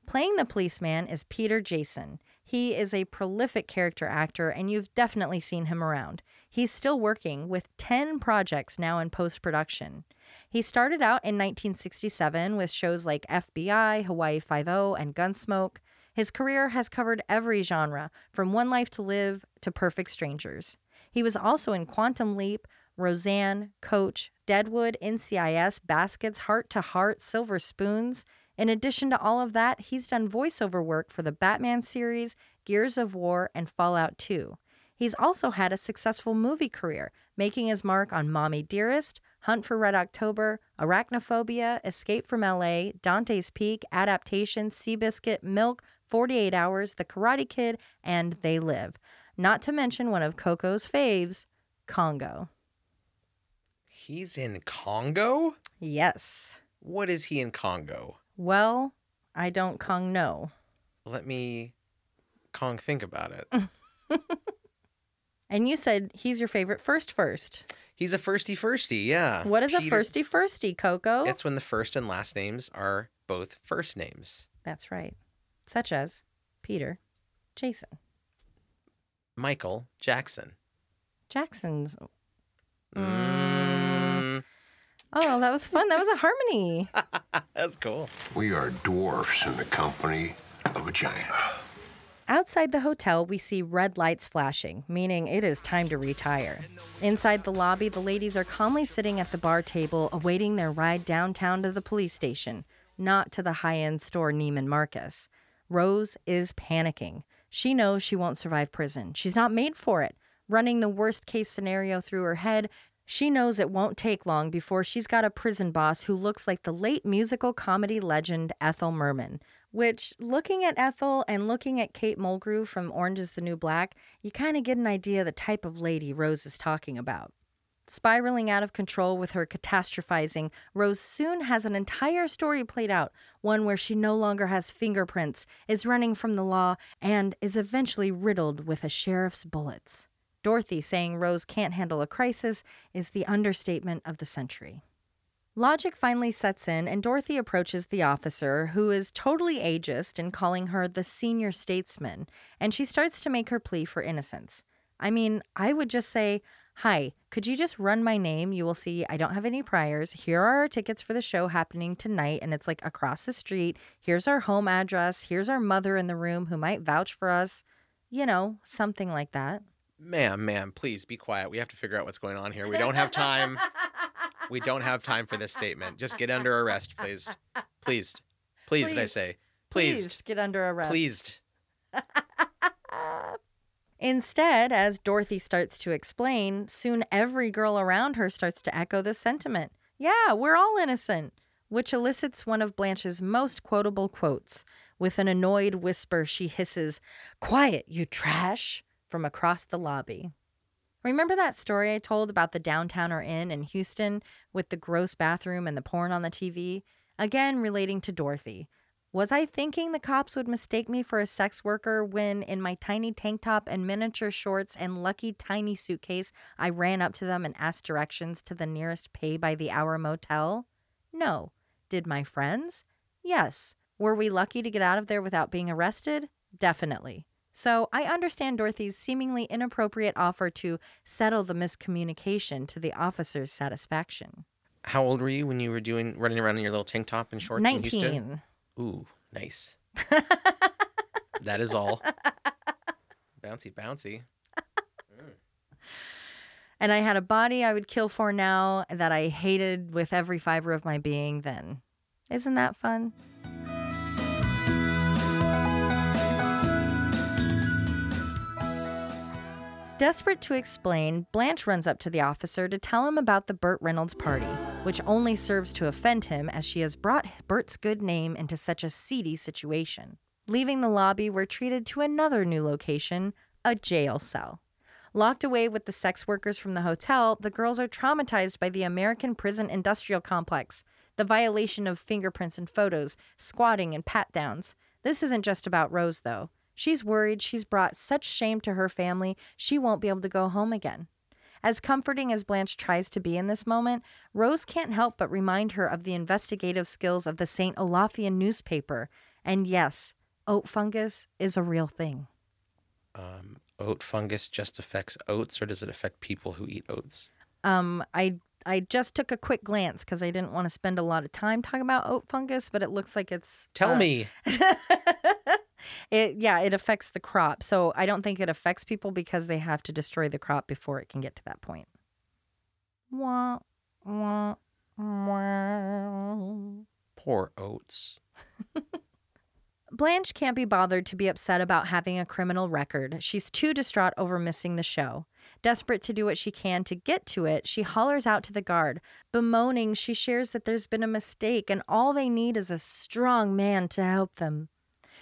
Playing the policeman is Peter Jason. He is a prolific character actor, and you've definitely seen him around. He's still working with 10 projects now in post production. He started out in 1967 with shows like FBI, Hawaii Five-O, and Gunsmoke. His career has covered every genre, from One Life to Live to Perfect Strangers. He was also in Quantum Leap, Roseanne, Coach, Deadwood, NCIS, Baskets, Heart to Heart, Silver Spoons. In addition to all of that, he's done voiceover work for the Batman series, Gears of War, and Fallout 2. He's also had a successful movie career, making his mark on Mommy Dearest, Hunt for Red October, Arachnophobia, Escape from LA, Dante's Peak, Adaptation, Seabiscuit, Milk, 48 Hours, The Karate Kid, and They Live. Not to mention one of Coco's faves, Congo. He's in Congo? Yes. What is he in Congo? Well, I don't Kong know. Let me Kong think about it. And you said he's your favorite first first. He's a firsty firsty, yeah. What is a firsty firsty, Coco? It's when the first and last names are both first names. That's right. Such as Peter, Jason, Michael Jackson. Jackson's. Mm, Oh, that was fun. That was a harmony. that's cool. We are dwarfs in the company of a giant. Outside the hotel, we see red lights flashing, meaning it is time to retire. Inside the lobby, the ladies are calmly sitting at the bar table awaiting their ride downtown to the police station, not to the high end store Neiman Marcus. Rose is panicking. She knows she won't survive prison. She's not made for it. Running the worst case scenario through her head, she knows it won't take long before she's got a prison boss who looks like the late musical comedy legend Ethel Merman. Which, looking at Ethel and looking at Kate Mulgrew from Orange is the New Black, you kind of get an idea of the type of lady Rose is talking about. Spiraling out of control with her catastrophizing, Rose soon has an entire story played out, one where she no longer has fingerprints, is running from the law, and is eventually riddled with a sheriff's bullets. Dorothy saying Rose can't handle a crisis is the understatement of the century. Logic finally sets in, and Dorothy approaches the officer, who is totally ageist in calling her the senior statesman, and she starts to make her plea for innocence. I mean, I would just say, Hi, could you just run my name? You will see I don't have any priors. Here are our tickets for the show happening tonight, and it's like across the street. Here's our home address. Here's our mother in the room who might vouch for us. You know, something like that. Ma'am, ma'am, please be quiet. We have to figure out what's going on here. We don't have time. we don't have time for this statement. Just get under arrest, please. Please. Please, did I Pleased. say? Please Pleased. get under arrest. Pleased. Instead, as Dorothy starts to explain, soon every girl around her starts to echo this sentiment. Yeah, we're all innocent, which elicits one of Blanche's most quotable quotes. With an annoyed whisper, she hisses, Quiet, you trash, from across the lobby. Remember that story I told about the Downtowner Inn in Houston with the gross bathroom and the porn on the TV? Again, relating to Dorothy. Was I thinking the cops would mistake me for a sex worker when, in my tiny tank top and miniature shorts and lucky tiny suitcase, I ran up to them and asked directions to the nearest pay by the hour motel? No. Did my friends? Yes. Were we lucky to get out of there without being arrested? Definitely. So I understand Dorothy's seemingly inappropriate offer to settle the miscommunication to the officer's satisfaction. How old were you when you were doing running around in your little tank top and shorts? in Houston? 19. Ooh, nice. that is all. Bouncy, bouncy. Mm. and I had a body I would kill for now that I hated with every fiber of my being then. Isn't that fun? Desperate to explain, Blanche runs up to the officer to tell him about the Burt Reynolds party, which only serves to offend him as she has brought Burt's good name into such a seedy situation. Leaving the lobby, we're treated to another new location a jail cell. Locked away with the sex workers from the hotel, the girls are traumatized by the American prison industrial complex, the violation of fingerprints and photos, squatting and pat downs. This isn't just about Rose, though. She's worried she's brought such shame to her family, she won't be able to go home again. As comforting as Blanche tries to be in this moment, Rose can't help but remind her of the investigative skills of the St. Olafian newspaper. And yes, oat fungus is a real thing. Um, oat fungus just affects oats, or does it affect people who eat oats? Um, I I just took a quick glance because I didn't want to spend a lot of time talking about oat fungus, but it looks like it's Tell uh, me. it yeah, it affects the crop. So I don't think it affects people because they have to destroy the crop before it can get to that point. Wah, wah, wah. Poor oats. Blanche can't be bothered to be upset about having a criminal record. She's too distraught over missing the show. Desperate to do what she can to get to it, she hollers out to the guard. Bemoaning, she shares that there's been a mistake and all they need is a strong man to help them.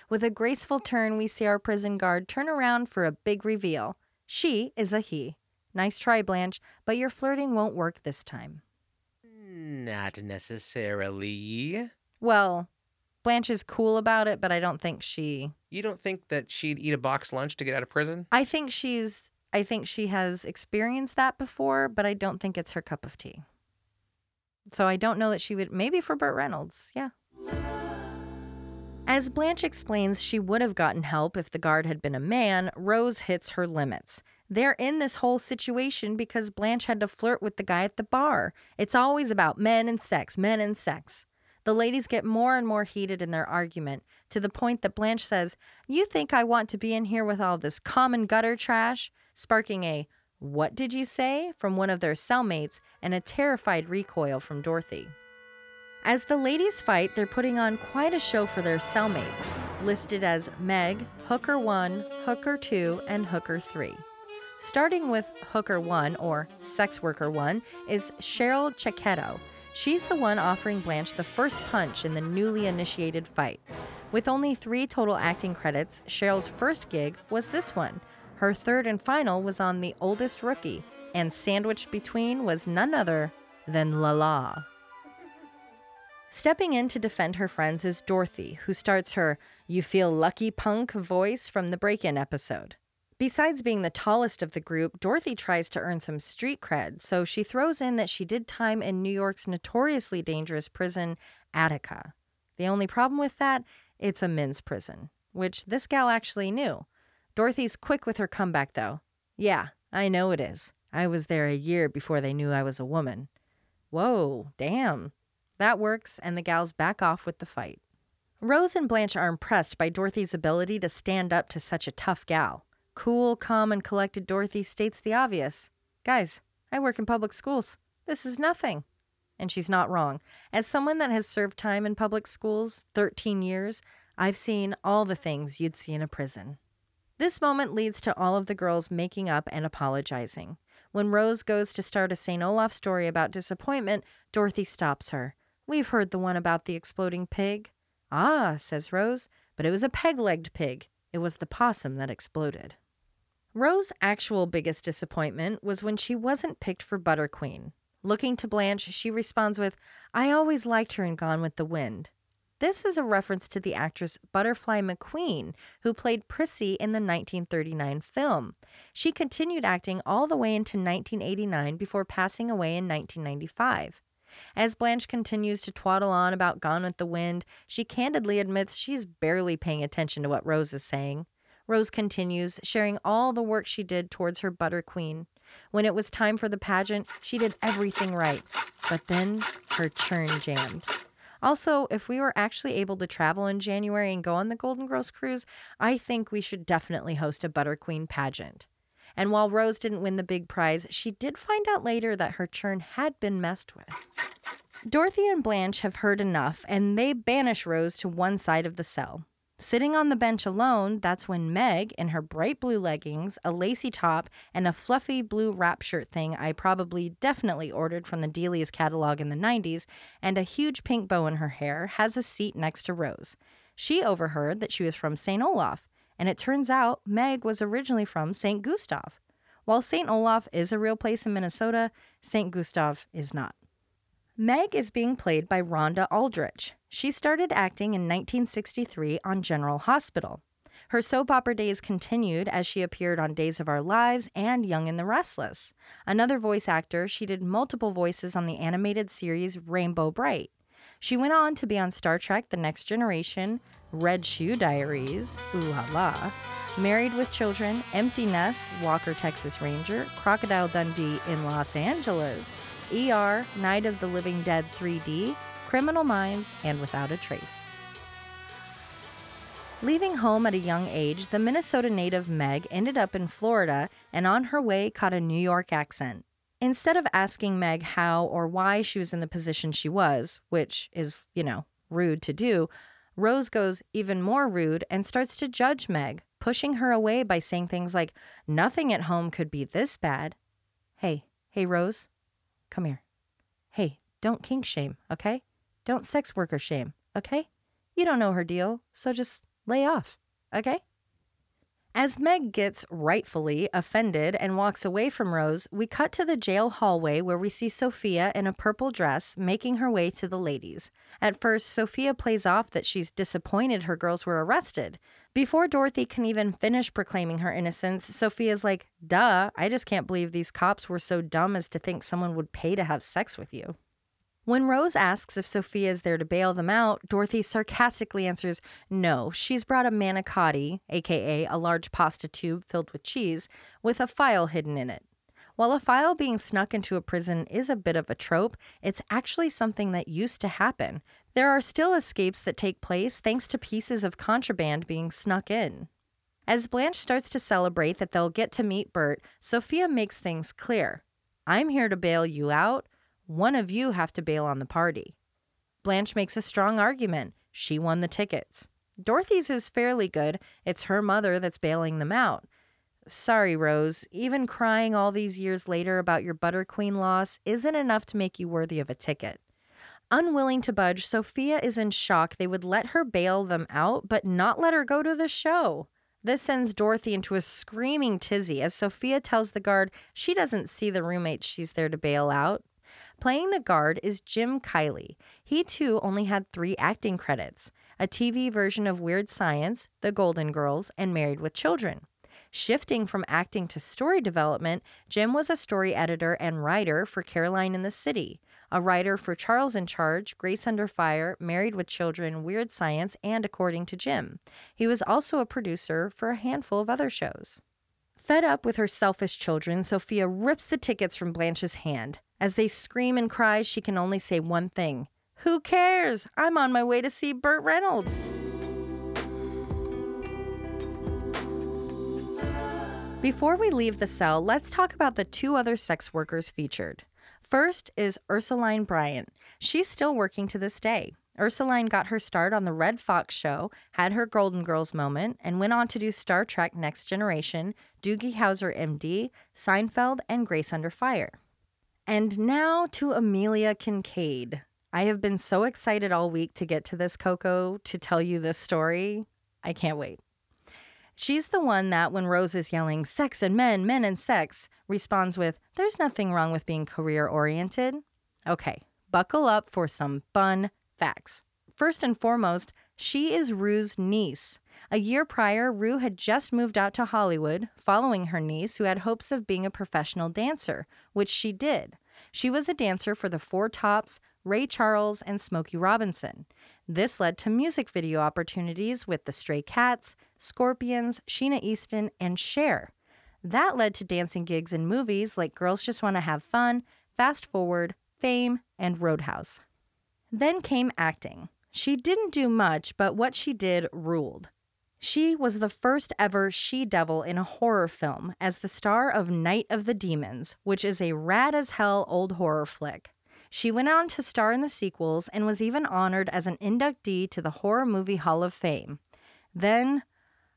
With a graceful turn, we see our prison guard turn around for a big reveal. She is a he. Nice try, Blanche, but your flirting won't work this time. Not necessarily. Well, Blanche is cool about it, but I don't think she. You don't think that she'd eat a box lunch to get out of prison? I think she's. I think she has experienced that before, but I don't think it's her cup of tea. So I don't know that she would. Maybe for Burt Reynolds, yeah. As Blanche explains, she would have gotten help if the guard had been a man. Rose hits her limits. They're in this whole situation because Blanche had to flirt with the guy at the bar. It's always about men and sex, men and sex. The ladies get more and more heated in their argument to the point that Blanche says, You think I want to be in here with all this common gutter trash? sparking a What did you say? from one of their cellmates and a terrified recoil from Dorothy. As the ladies fight, they're putting on quite a show for their cellmates, listed as Meg, Hooker 1, Hooker 2, and Hooker 3. Starting with Hooker 1, or Sex Worker 1, is Cheryl Chaquetto. She's the one offering Blanche the first punch in the newly initiated fight. With only three total acting credits, Cheryl's first gig was this one. Her third and final was on The Oldest Rookie, and sandwiched between was none other than Lala. Stepping in to defend her friends is Dorothy, who starts her You Feel Lucky Punk voice from the break in episode. Besides being the tallest of the group, Dorothy tries to earn some street cred, so she throws in that she did time in New York's notoriously dangerous prison, Attica. The only problem with that, it's a men's prison, which this gal actually knew. Dorothy's quick with her comeback, though. Yeah, I know it is. I was there a year before they knew I was a woman. Whoa, damn. That works, and the gals back off with the fight. Rose and Blanche are impressed by Dorothy's ability to stand up to such a tough gal. Cool, calm, and collected Dorothy states the obvious Guys, I work in public schools. This is nothing. And she's not wrong. As someone that has served time in public schools, 13 years, I've seen all the things you'd see in a prison. This moment leads to all of the girls making up and apologizing. When Rose goes to start a St. Olaf story about disappointment, Dorothy stops her. We've heard the one about the exploding pig. Ah, says Rose, but it was a peg legged pig. It was the possum that exploded. Rose's actual biggest disappointment was when she wasn't picked for Butter Queen. Looking to Blanche, she responds with, I always liked her in Gone with the Wind. This is a reference to the actress Butterfly McQueen, who played Prissy in the 1939 film. She continued acting all the way into 1989 before passing away in 1995. As Blanche continues to twaddle on about Gone with the Wind, she candidly admits she's barely paying attention to what Rose is saying. Rose continues, sharing all the work she did towards her Butter Queen. When it was time for the pageant, she did everything right, but then her churn jammed. Also, if we were actually able to travel in January and go on the Golden Girls cruise, I think we should definitely host a Butter Queen pageant. And while Rose didn't win the big prize, she did find out later that her churn had been messed with. Dorothy and Blanche have heard enough, and they banish Rose to one side of the cell. Sitting on the bench alone, that's when Meg, in her bright blue leggings, a lacy top, and a fluffy blue wrap shirt thing I probably definitely ordered from the Delia's catalog in the 90s, and a huge pink bow in her hair, has a seat next to Rose. She overheard that she was from St. Olaf, and it turns out Meg was originally from St. Gustav. While St. Olaf is a real place in Minnesota, St. Gustav is not. Meg is being played by Rhonda Aldrich. She started acting in 1963 on General Hospital. Her soap opera days continued as she appeared on Days of Our Lives and Young and the Restless. Another voice actor, she did multiple voices on the animated series Rainbow Brite. She went on to be on Star Trek The Next Generation, Red Shoe Diaries, ooh la la, Married with Children, Empty Nest, Walker Texas Ranger, Crocodile Dundee in Los Angeles, ER, Night of the Living Dead 3D, Criminal Minds, and Without a Trace. Leaving home at a young age, the Minnesota native Meg ended up in Florida and on her way caught a New York accent. Instead of asking Meg how or why she was in the position she was, which is, you know, rude to do, Rose goes even more rude and starts to judge Meg, pushing her away by saying things like, Nothing at home could be this bad. Hey, hey, Rose, come here. Hey, don't kink shame, okay? Don't sex worker shame, okay? You don't know her deal, so just lay off, okay? As Meg gets rightfully offended and walks away from Rose, we cut to the jail hallway where we see Sophia in a purple dress making her way to the ladies. At first, Sophia plays off that she's disappointed her girls were arrested. Before Dorothy can even finish proclaiming her innocence, Sophia's like, duh, I just can't believe these cops were so dumb as to think someone would pay to have sex with you. When Rose asks if Sophia is there to bail them out, Dorothy sarcastically answers, No, she's brought a manicotti, aka a large pasta tube filled with cheese, with a file hidden in it. While a file being snuck into a prison is a bit of a trope, it's actually something that used to happen. There are still escapes that take place thanks to pieces of contraband being snuck in. As Blanche starts to celebrate that they'll get to meet Burt, Sophia makes things clear. I'm here to bail you out. One of you have to bail on the party. Blanche makes a strong argument. She won the tickets. Dorothy's is fairly good. It's her mother that's bailing them out. Sorry, Rose, even crying all these years later about your Butter Queen loss isn't enough to make you worthy of a ticket. Unwilling to budge, Sophia is in shock they would let her bail them out, but not let her go to the show. This sends Dorothy into a screaming tizzy as Sophia tells the guard she doesn't see the roommate she's there to bail out. Playing the guard is Jim Kiley. He too only had three acting credits a TV version of Weird Science, The Golden Girls, and Married with Children. Shifting from acting to story development, Jim was a story editor and writer for Caroline in the City, a writer for Charles in Charge, Grace Under Fire, Married with Children, Weird Science, and According to Jim. He was also a producer for a handful of other shows. Fed up with her selfish children, Sophia rips the tickets from Blanche's hand. As they scream and cry, she can only say one thing Who cares? I'm on my way to see Burt Reynolds. Before we leave the cell, let's talk about the two other sex workers featured. First is Ursaline Bryant. She's still working to this day. Ursaline got her start on the Redd Foxx show, had her Golden Girls moment, and went on to do Star Trek Next Generation, Doogie Howser MD, Seinfeld, and Grace Under Fire. And now to Amelia Kinkade. I have been so excited all week to get to this, Coco, to tell you this story. I can't wait. She's the one that, when Rose is yelling, sex and men, men and sex, responds with, There's nothing wrong with being career oriented. Okay, buckle up for some fun facts. First and foremost, she is Rue's niece. A year prior, Rue had just moved out to Hollywood, following her niece, who had hopes of being a professional dancer, which she did. She was a dancer for the Four Tops, Ray Charles, and Smokey Robinson. This led to music video opportunities with the Stray Cats, Scorpions, Sheena Easton, and Cher. That led to dancing gigs in movies like Girls Just Want to Have Fun, Fast Forward, Fame, and Roadhouse. Then came acting. She didn't do much, but what she did ruled. She was the first ever she devil in a horror film as the star of Night of the Demons, which is a rad as hell old horror flick. She went on to star in the sequels and was even honored as an inductee to the Horror Movie Hall of Fame. Then,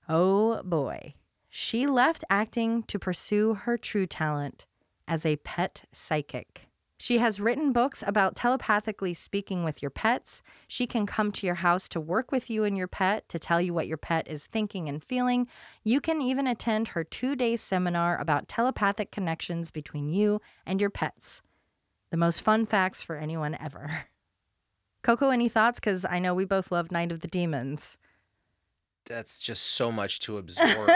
oh boy, she left acting to pursue her true talent as a pet psychic. She has written books about telepathically speaking with your pets. She can come to your house to work with you and your pet to tell you what your pet is thinking and feeling. You can even attend her two day seminar about telepathic connections between you and your pets. The most fun facts for anyone ever. Coco, any thoughts? Because I know we both love Night of the Demons. That's just so much to absorb.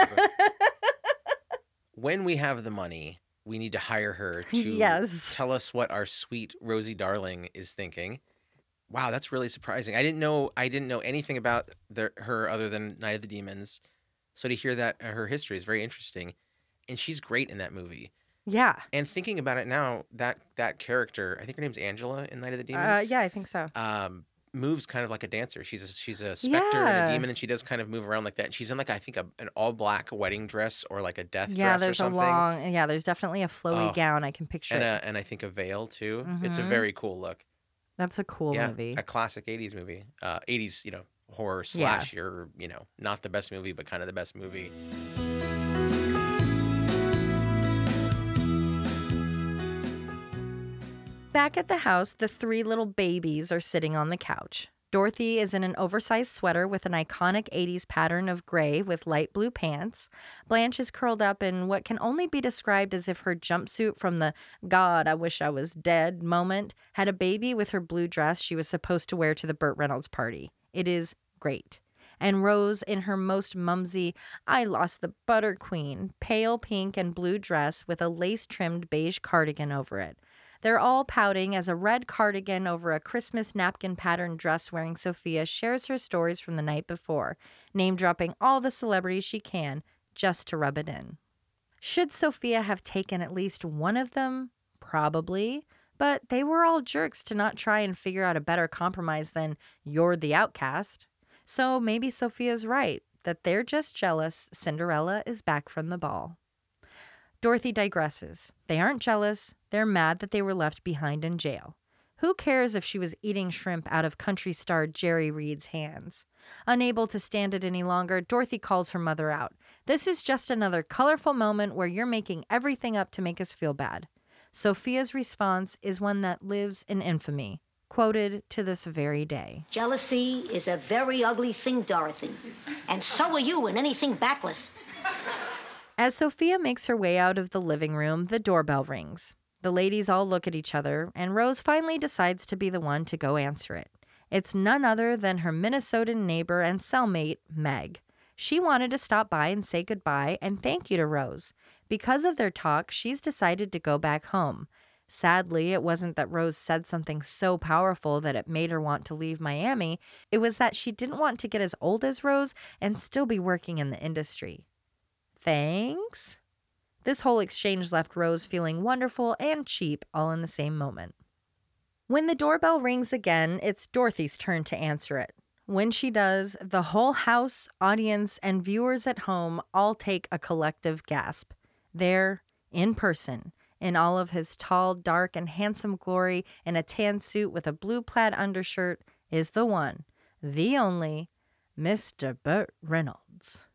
when we have the money, we need to hire her to Yes. tell us what our sweet Rosie Darling is thinking. Wow, that's really surprising. I didn't know I didn't know anything about the, her other than Night of the Demons. So to hear that uh, her history is very interesting, and she's great in that movie. Yeah. And thinking about it now, that that character, I think her name's Angela in Night of the Demons. Uh, yeah, I think so. um, moves kind of like a dancer. She's a, she's a specter and a demon, and she does kind of move around like that. And she's in like I think a, an all black wedding dress or like a death Yeah, dress or there's a something. long. Yeah, there's definitely a flowy Oh. gown. I can picture and a, and I think a veil too. It's a Mhm. very cool look. That's a cool yeah, movie. a classic '80s movie. Uh, '80s, you know, horror Yeah. slash. You're, you know, not the best movie, but kind of the best movie. Back at the house, the three little babies are sitting on the couch. Dorothy is in an oversized sweater with an iconic 80s pattern of gray with light blue pants. Blanche is curled up in what can only be described as if her jumpsuit from the God, I wish I was dead moment had a baby with her blue dress she was supposed to wear to the Burt Reynolds party. It is great. And Rose in her most mumsy, I lost the butter queen, pale pink and blue dress with a lace trimmed beige cardigan over it. They're all pouting as a red cardigan over a Christmas napkin patterned dress wearing Sophia shares her stories from the night before, name dropping all the celebrities she can just to rub it in. Should Sophia have taken at least one of them? Probably. But they were all jerks to not try and figure out a better compromise than you're the outcast. So maybe Sophia's right that they're just jealous Cinderella is back from the ball. Dorothy digresses. They aren't jealous, they're mad that they were left behind in jail. Who cares if she was eating shrimp out of country star Jerry Reed's hands? Unable to stand it any longer, Dorothy calls her mother out. This is just another colorful moment where you're making everything up to make us feel bad. Sophia's response is one that lives in infamy, quoted to this very day. Jealousy is a very ugly thing, Dorothy. And so are you in anything backless. As Sophia makes her way out of the living room, the doorbell rings. The ladies all look at each other, and Rose finally decides to be the one to go answer it. It's none other than her Minnesotan neighbor and cellmate, Meg. She wanted to stop by and say goodbye and thank you to Rose. Because of their talk, she's decided to go back home. Sadly, it wasn't that Rose said something so powerful that it made her want to leave Miami. It was that she didn't want to get as old as Rose and still be working in the industry. Thanks? This whole exchange left Rose feeling wonderful and cheap all in the same moment. When the doorbell rings again, it's Dorothy's turn to answer it. When she does, the whole house, audience, and viewers at home all take a collective gasp. There, in person, in all of his tall, dark, and handsome glory, in a tan suit with a blue plaid undershirt, is the one, the only, Mr. Burt Reynolds.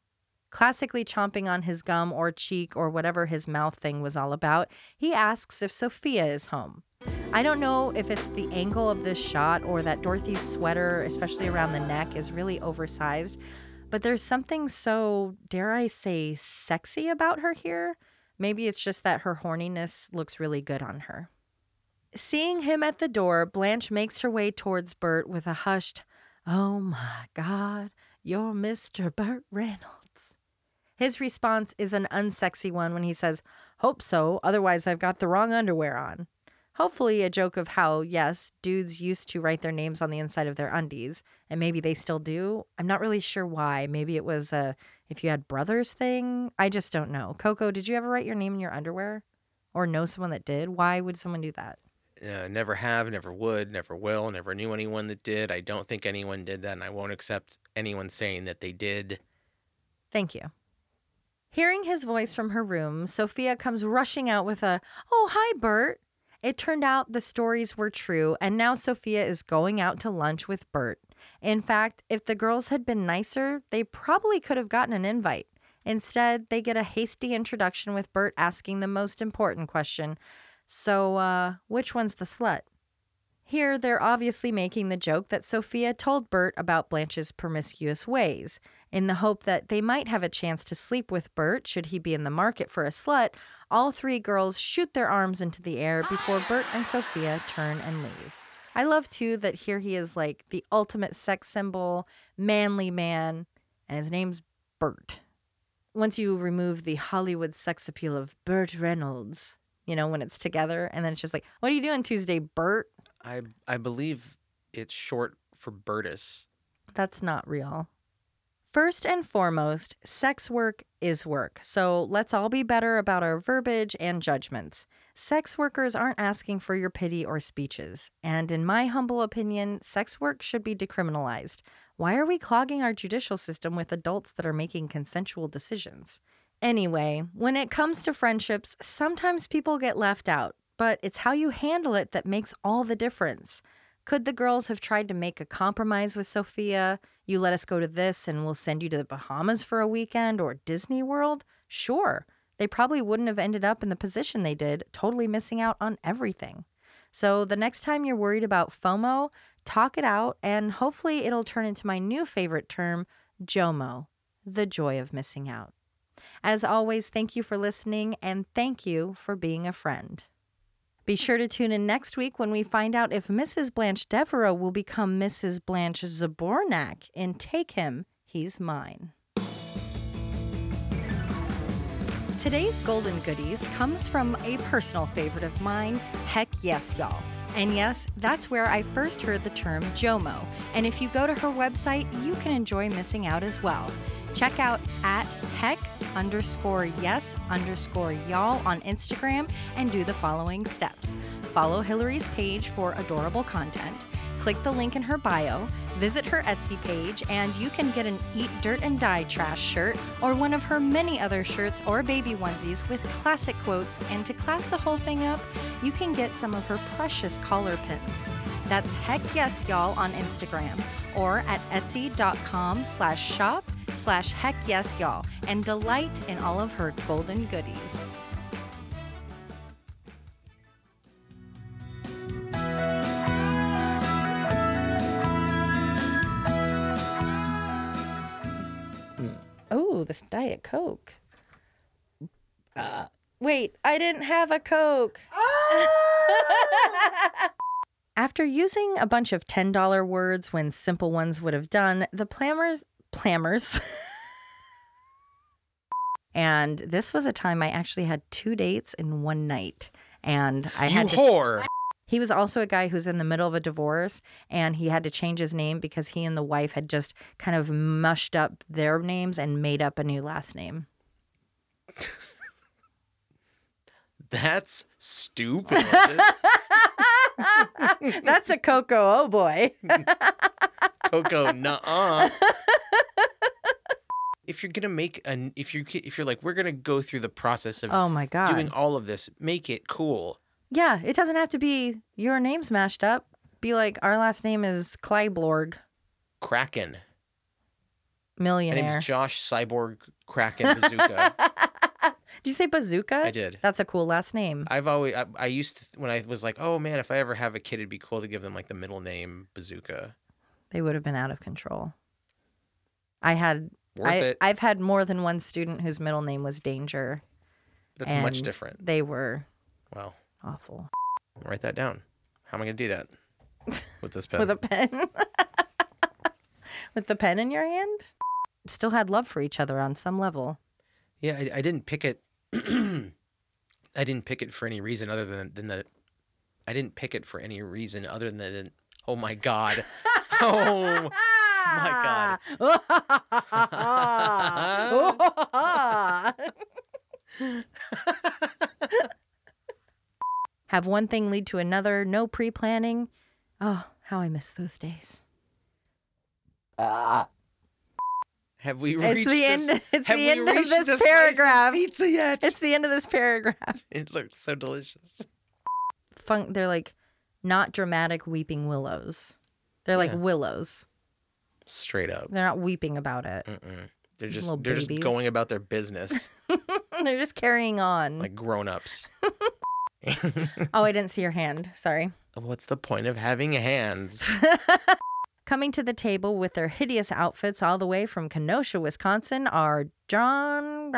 Classically chomping on his gum or cheek or whatever his mouth thing was all about, he asks if Sophia is home. I don't know if it's the angle of this shot or that Dorothy's sweater, especially around the neck, is really oversized, but there's something so, dare I say, sexy about her here. Maybe it's just that her horniness looks really good on her. Seeing him at the door, Blanche makes her way towards Burt with a hushed, Oh my God, you're Mr. Burt Reynolds. His response is an unsexy one when he says, Hope so, otherwise I've got the wrong underwear on. Hopefully, a joke of how, yes, dudes used to write their names on the inside of their undies, and maybe they still do. I'm not really sure why. Maybe it was a if you had brothers thing. I just don't know. Coco, did you ever write your name in your underwear? Or know someone that did? Why would someone do that? Uh, never have, never would, never will, never knew anyone that did. I don't think anyone did that, and I won't accept anyone saying that they did. Thank you. Hearing his voice from her room, Sophia comes rushing out with a, Oh, hi, Burt. It turned out the stories were true, and now Sophia is going out to lunch with Burt. In fact, if the girls had been nicer, they probably could have gotten an invite. Instead, they get a hasty introduction with Burt asking the most important question So, uh, which one's the slut? Here, they're obviously making the joke that Sophia told Burt about Blanche's promiscuous ways, in the hope that they might have a chance to sleep with Burt should he be in the market for a slut. All three girls shoot their arms into the air before Burt and Sophia turn and leave. I love too that here he is like the ultimate sex symbol, manly man, and his name's Burt. Once you remove the Hollywood sex appeal of Burt Reynolds, you know, when it's together, and then it's just like, what are you doing Tuesday, Burt? I I believe it's short for Burtis. That's not real. First and foremost, sex work is work, so let's all be better about our verbiage and judgments. Sex workers aren't asking for your pity or speeches, and in my humble opinion, sex work should be decriminalized. Why are we clogging our judicial system with adults that are making consensual decisions? Anyway, when it comes to friendships, sometimes people get left out, but it's how you handle it that makes all the difference. Could the girls have tried to make a compromise with Sophia? You let us go to this and we'll send you to the Bahamas for a weekend or Disney World? Sure. They probably wouldn't have ended up in the position they did, totally missing out on everything. So the next time you're worried about FOMO, talk it out and hopefully it'll turn into my new favorite term, JOMO, the joy of missing out. As always, thank you for listening and thank you for being a friend. Be sure to tune in next week when we find out if Mrs. Blanche Devereaux will become Mrs. Blanche Zbornak in Take Him, He's Mine. Today's Golden Goodies comes from a personal favorite of mine, Heck Yes Y'all. And yes, that's where I first heard the term JOMO. And if you go to her website, you can enjoy missing out as well. Check out at heck underscore yes underscore y'all on Instagram and do the following steps. Follow Hillary's page for adorable content. Click the link in her bio, visit her Etsy page, and you can get an Eat Dirt and Die Trash shirt or one of her many other shirts or baby onesies with classic quotes. And to class the whole thing up, you can get some of her precious collar pins. That's Heck Yes Y'all on Instagram or at etsy.com slash shop slash heck yes y'all and delight in all of her golden goodies. Oh, this Diet Coke. Uh, wait, I didn't have a Coke. After using a bunch of $10 words when simple ones would have done, the Plammers Plammers. and this was a time I actually had two dates in one night. And I you had to, whore. he was also a guy who's in the middle of a divorce and he had to change his name because he and the wife had just kind of mushed up their names and made up a new last name. That's stupid. That's a Coco, oh boy. Coco, nuh-uh. If you're gonna make an, if you if you're like, we're gonna go through the process of Oh my God. doing all of this, make it cool. Yeah, it doesn't have to be your name smashed up. Be like, our last name is Klyblorg, Kraken. My millionaire. name's Josh Cyborg Kraken Bazooka. Did you say bazooka? I did. That's a cool last name. I've always I, I used to when I was like, oh man, if I ever have a kid, it'd be cool to give them like the middle name Bazooka. They would have been out of control. I had Worth I, it. I've had more than one student whose middle name was Danger. That's much different. They were Well, awful. write that down. How am I gonna do that with this pen? With a pen. With the pen in your hand? Still had love for each other on some level. Yeah, I, I didn't pick it. I didn't pick it for any reason other than than that. I didn't pick it for any reason other than oh my god, oh my god. Have one thing lead to another, no pre planning. Oh, how I miss those days. Ah. Have we It's reached the this? end- it's have the we end of this of paragraph. Pizza yet? It's the end of this paragraph. It looks so delicious. Fun, they're like not dramatic weeping willows. They're like Yeah. willows. Straight up. They're not weeping about it. Mm-mm. They're just Little they're babies. just going about their business They're just carrying on. like grown ups. oh, I didn't see your hand. Sorry. What's the point of having hands? Coming to the table with their hideous outfits all the way from Kenosha, Wisconsin are John.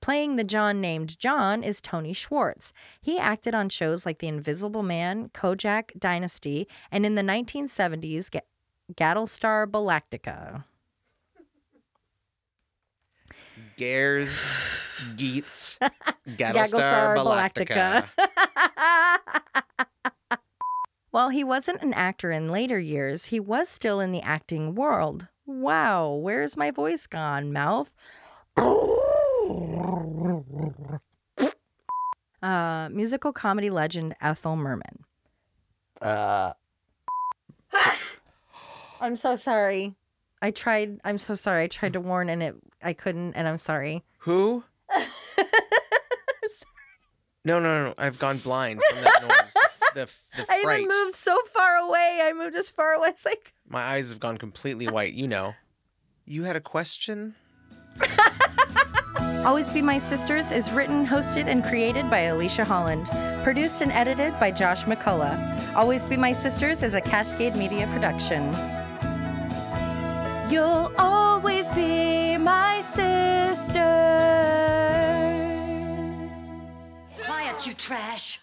Playing the John named John is Tony Schwartz. He acted on shows like The Invisible Man, Kojak Dynasty, and in the 1970s, Ga- Gattlestar Galactica. Gares, Geets, Gagglestar Gattlestar Galactica. While he wasn't an actor in later years, he was still in the acting world. wow, where's my voice gone, mouth? Uh, musical comedy legend Ethel Merman. Uh, I'm so sorry. I tried. I'm so sorry. I tried to warn and it. I couldn't, and I'm sorry. who? No, no, no. I've gone blind from that noise. The, the, the I fright. even moved so far away. I moved as far away as like. My eyes have gone completely white. You know. You had a question? Always Be My Sisters is written, hosted, and created by Alicia Holland. Produced and edited by Josh McCullough. Always Be My Sisters is a Cascade Media production. You'll always be my sister. Quiet, you trash.